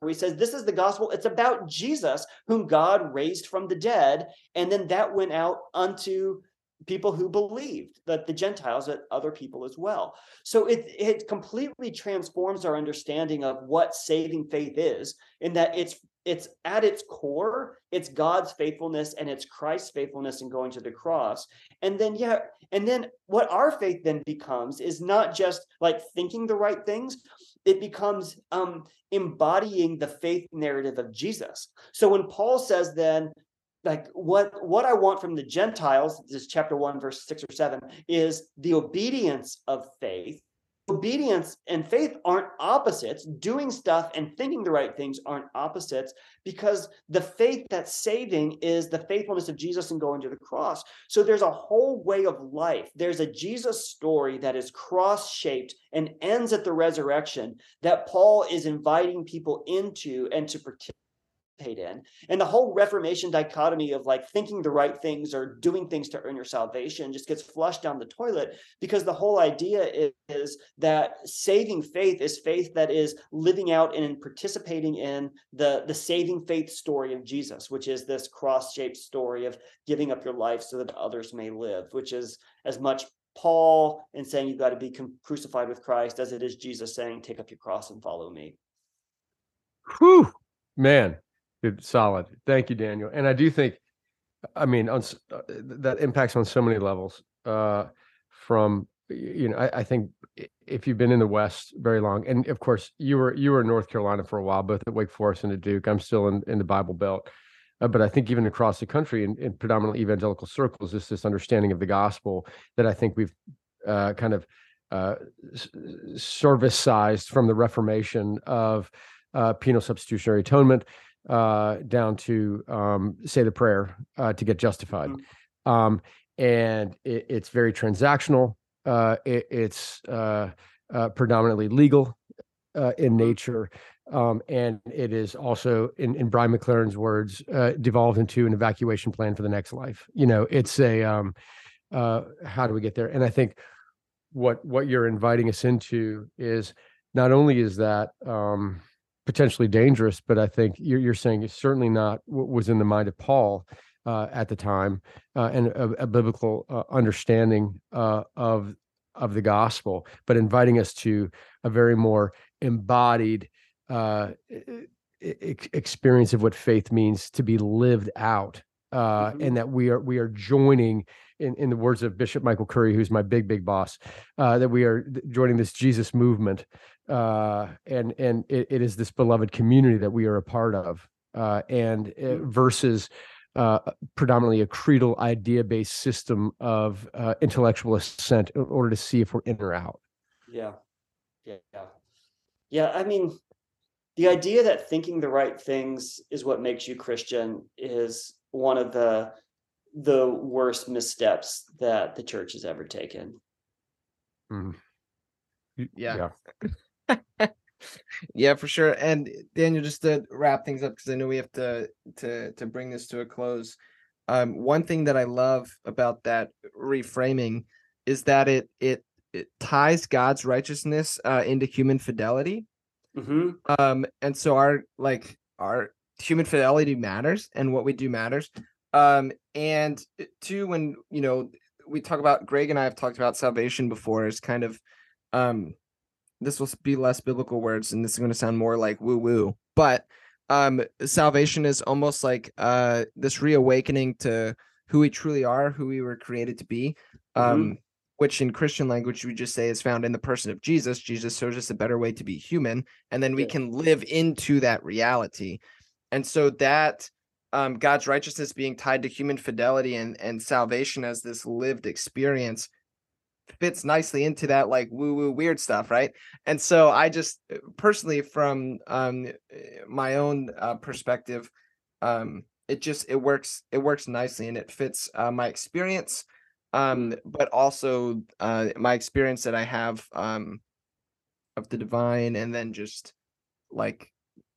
where he says, This is the gospel. It's about Jesus, whom God raised from the dead. And then that went out unto people who believed that the gentiles that other people as well so it it completely transforms our understanding of what saving faith is in that it's it's at its core it's god's faithfulness and it's christ's faithfulness in going to the cross and then yeah and then what our faith then becomes is not just like thinking the right things it becomes um embodying the faith narrative of jesus. So when paul says then like what what i want from the gentiles this chapter 1 verse 6 or 7 is the obedience of faith obedience and faith aren't opposites. Doing stuff and thinking the right things aren't opposites because the faith that's saving is the faithfulness of jesus and going to the cross. So there's a whole way of life. There's a jesus story that is cross shaped and ends at the resurrection that paul is inviting people into and to participate in. And the whole Reformation dichotomy of like thinking the right things or doing things to earn your salvation just gets flushed down the toilet because the whole idea is, is that saving faith is faith that is living out and participating in the, the saving faith story of Jesus, which is this cross shaped story of giving up your life so that others may live, which is as much Paul in saying you've got to be crucified with Christ as it is Jesus saying, take up your cross and follow me. Whew, man, Good, solid. Thank you, Daniel. And I do think, I mean, on uh, that impacts on so many levels. Uh, from you know, I, I, think if you've been in the West very long, and of course you were you were in North Carolina for a while, both at Wake Forest and at Duke. I'm still in in the Bible Belt. Uh, but I think even across the country in, in predominantly evangelical circles, is this understanding of the gospel that I think we've uh, kind of uh, service sized from the Reformation of uh, penal substitutionary atonement uh, down to um, say the prayer uh, to get justified. Mm-hmm. Um, and it, it's very transactional. Uh, it, it's uh, uh, predominantly legal uh, in mm-hmm. nature. Um, and it is also, in, in Brian McLaren's words, devolved into an evacuation plan for the next life. You know, it's a um, how do we get there? And I think what what you're inviting us into is not only is that um, potentially dangerous, but I think you're, you're saying it's certainly not what was in the mind of Paul uh, at the time, uh, and a, a biblical uh, understanding uh, of of the gospel, but inviting us to a very more embodied uh, experience of what faith means to be lived out, uh, mm-hmm. and that we are we are joining. In, in the words of Bishop Michael Curry, who's my big, big boss, that we are joining this Jesus movement uh, and and it, it is this beloved community that we are a part of, uh, and uh, versus uh, predominantly a creedal idea-based system of uh, intellectual assent in order to see if we're in or out. Yeah, yeah, yeah. I mean, the idea that thinking the right things is what makes you Christian is one of the the worst missteps that the church has ever taken. Mm. Yeah. yeah. yeah, for sure. And Daniel, just to wrap things up, because I know we have to to to bring this to a close. um, one thing that I love about that reframing is that it it it ties God's righteousness uh, into human fidelity. hmm Um, and so our like our human fidelity matters, and what we do matters. Um, and two, when you know we talk about Greg and I have talked about salvation before, is kind of um, this will be less biblical words, and this is going to sound more like woo woo, but um, salvation is almost like uh this reawakening to who we truly are, who we were created to be. Mhm. Um, which in Christian language we just say is found in the person of Jesus. Jesus shows us a better way to be human, and then we Yeah. can live into that reality. And so that um, God's righteousness being tied to human fidelity and and salvation as this lived experience fits nicely into that like woo woo weird stuff, right? And so I just personally, from um, my own uh, perspective, um, it just it works it works nicely and it fits uh, my experience um but also uh my experience that i have um of the divine and then just like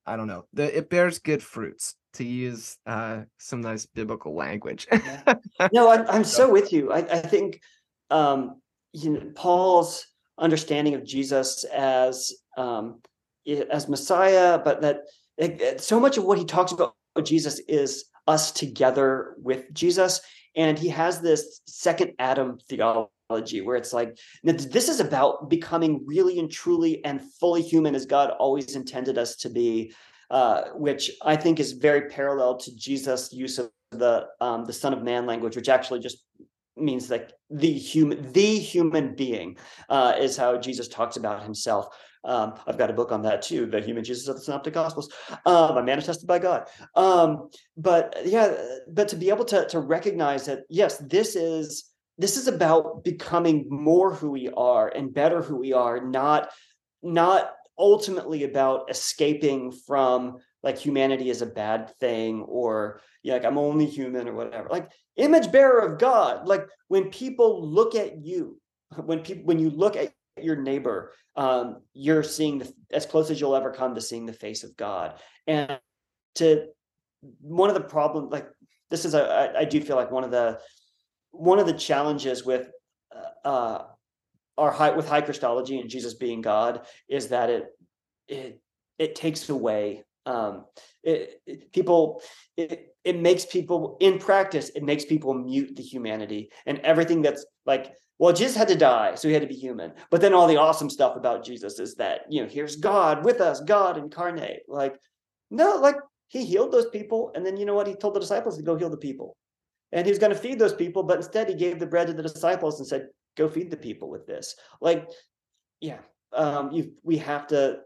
i don't know the it bears good fruits to use uh some nice biblical language no, I, I'm so with you. I, I think um, you know, Paul's understanding of Jesus as um, as Messiah, but that it- so much of what he talks about Jesus is us together with Jesus, and he has this second Adam theology where it's like "Now, this is about becoming really and truly and fully human as God always intended us to be. Uh, which I think is very parallel to Jesus' use of the um, the Son of Man language, which actually just means like the human the human being uh, is how Jesus talks about himself. Um, I've got a book on that too, the human Jesus of the Synoptic Gospels, um, a man attested by God. Um, but yeah, but to be able to to recognize that yes, this is this is about becoming more who we are and better who we are, not not ultimately about escaping from like humanity is a bad thing or like I'm only human or whatever. Like image bearer of God. Like when people look at you, when people when you look at your neighbor, um, you're seeing the, as close as you'll ever come to seeing the face of God. And to one of the problems, like this is a, I, I do feel like one of the one of the challenges with uh, uh, our high with high Christology and Jesus being God is that it it it takes away um it, it- people it it makes people in practice it makes people mute the humanity and everything that's like well jesus had to die so he had to be human. But then all the awesome stuff about jesus is that you know here's god with us god incarnate. Like no like he healed those people and then you know what? He told the disciples to go heal the people. And he was going to feed those people but instead he gave the bread to the disciples and said go feed the people with this. Like yeah um you we have to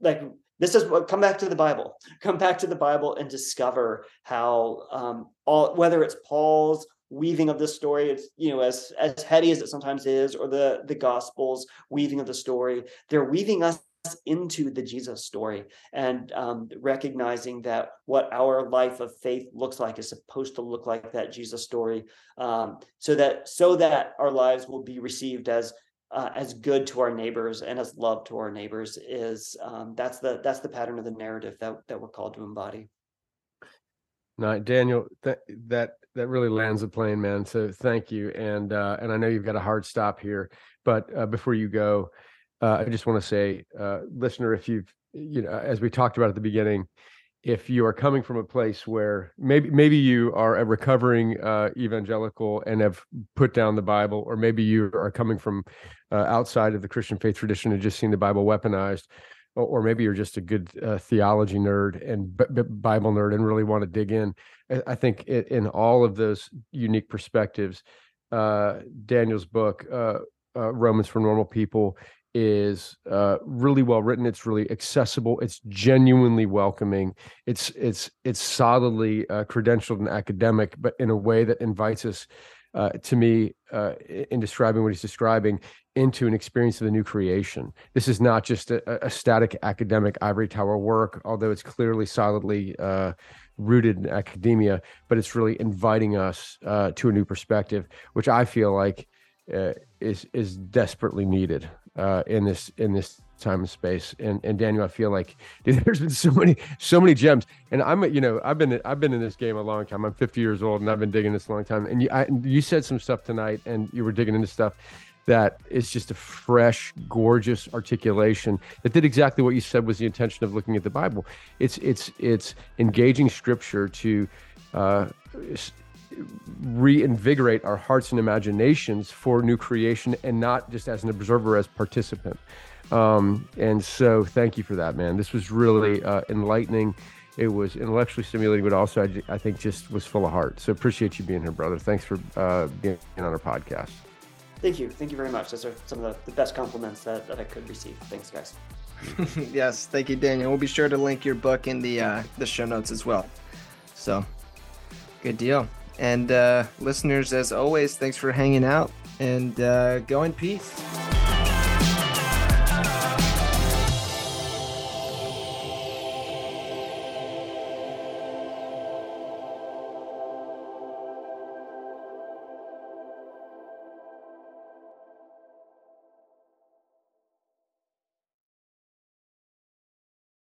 like this is what come back to the bible. Come back to the bible and discover how um all whether it's paul's weaving of the story it's you know as as heady as it sometimes is or the the gospels weaving of the story they're weaving us into the jesus story and um, recognizing that what our life of faith looks like is supposed to look like that jesus story um, so that so that our lives will be received as uh, as good to our neighbors and as love to our neighbors is um, that's the that's the pattern of the narrative that that we're called to embody. No, Daniel, that that that really lands the plane, man. So thank you, and uh, and I know you've got a hard stop here, but uh, before you go, uh, I just want to say, uh, listener, if you've you know, as we talked about at the beginning, if you are coming from a place where maybe maybe you are a recovering uh, evangelical and have put down the Bible, or maybe you are coming from uh, outside of the Christian faith tradition and just seen the Bible weaponized, or, or maybe you're just a good uh, theology nerd and b- b- Bible nerd and really want to dig in. I, think it, in all of those unique perspectives, uh, Daniel's book, uh, Romans for Normal People, is uh, really well written. It's really accessible. It's genuinely welcoming. It's it's it's solidly uh, credentialed and academic, but in a way that invites us, uh, to me, uh, in describing what he's describing, into an experience of the new creation. This is not just a, a static academic ivory tower work, although it's clearly solidly uh, rooted in academia, but it's really inviting us uh, to a new perspective, which I feel like is is desperately needed uh, in this in this time and space. And and Daniel, I feel like dude, there's been so many so many gems. And I'm you know I've been I've been in this game a long time. I'm 50 years old and I've been digging this a long time. And you I, you said some stuff tonight, and you were digging into stuff that is just a fresh, gorgeous articulation that did exactly what you said was the intention of looking at the Bible. It's it's it's engaging Scripture to uh, reinvigorate our hearts and imaginations for new creation, and not just as an observer, as participant. Um, and so, thank you for that, man. This was really uh, enlightening. It was intellectually stimulating, but also I, I, think just was full of heart. So appreciate you being here, brother. Thanks for uh, being on our podcast. Thank you. Thank you very much. Those are some of the, the best compliments that, that I could receive. Thanks, guys. yes, thank you, Daniel. We'll be sure to link your book in the uh, the show notes as well. So, good deal. And uh, listeners, as always, thanks for hanging out and uh, go in peace.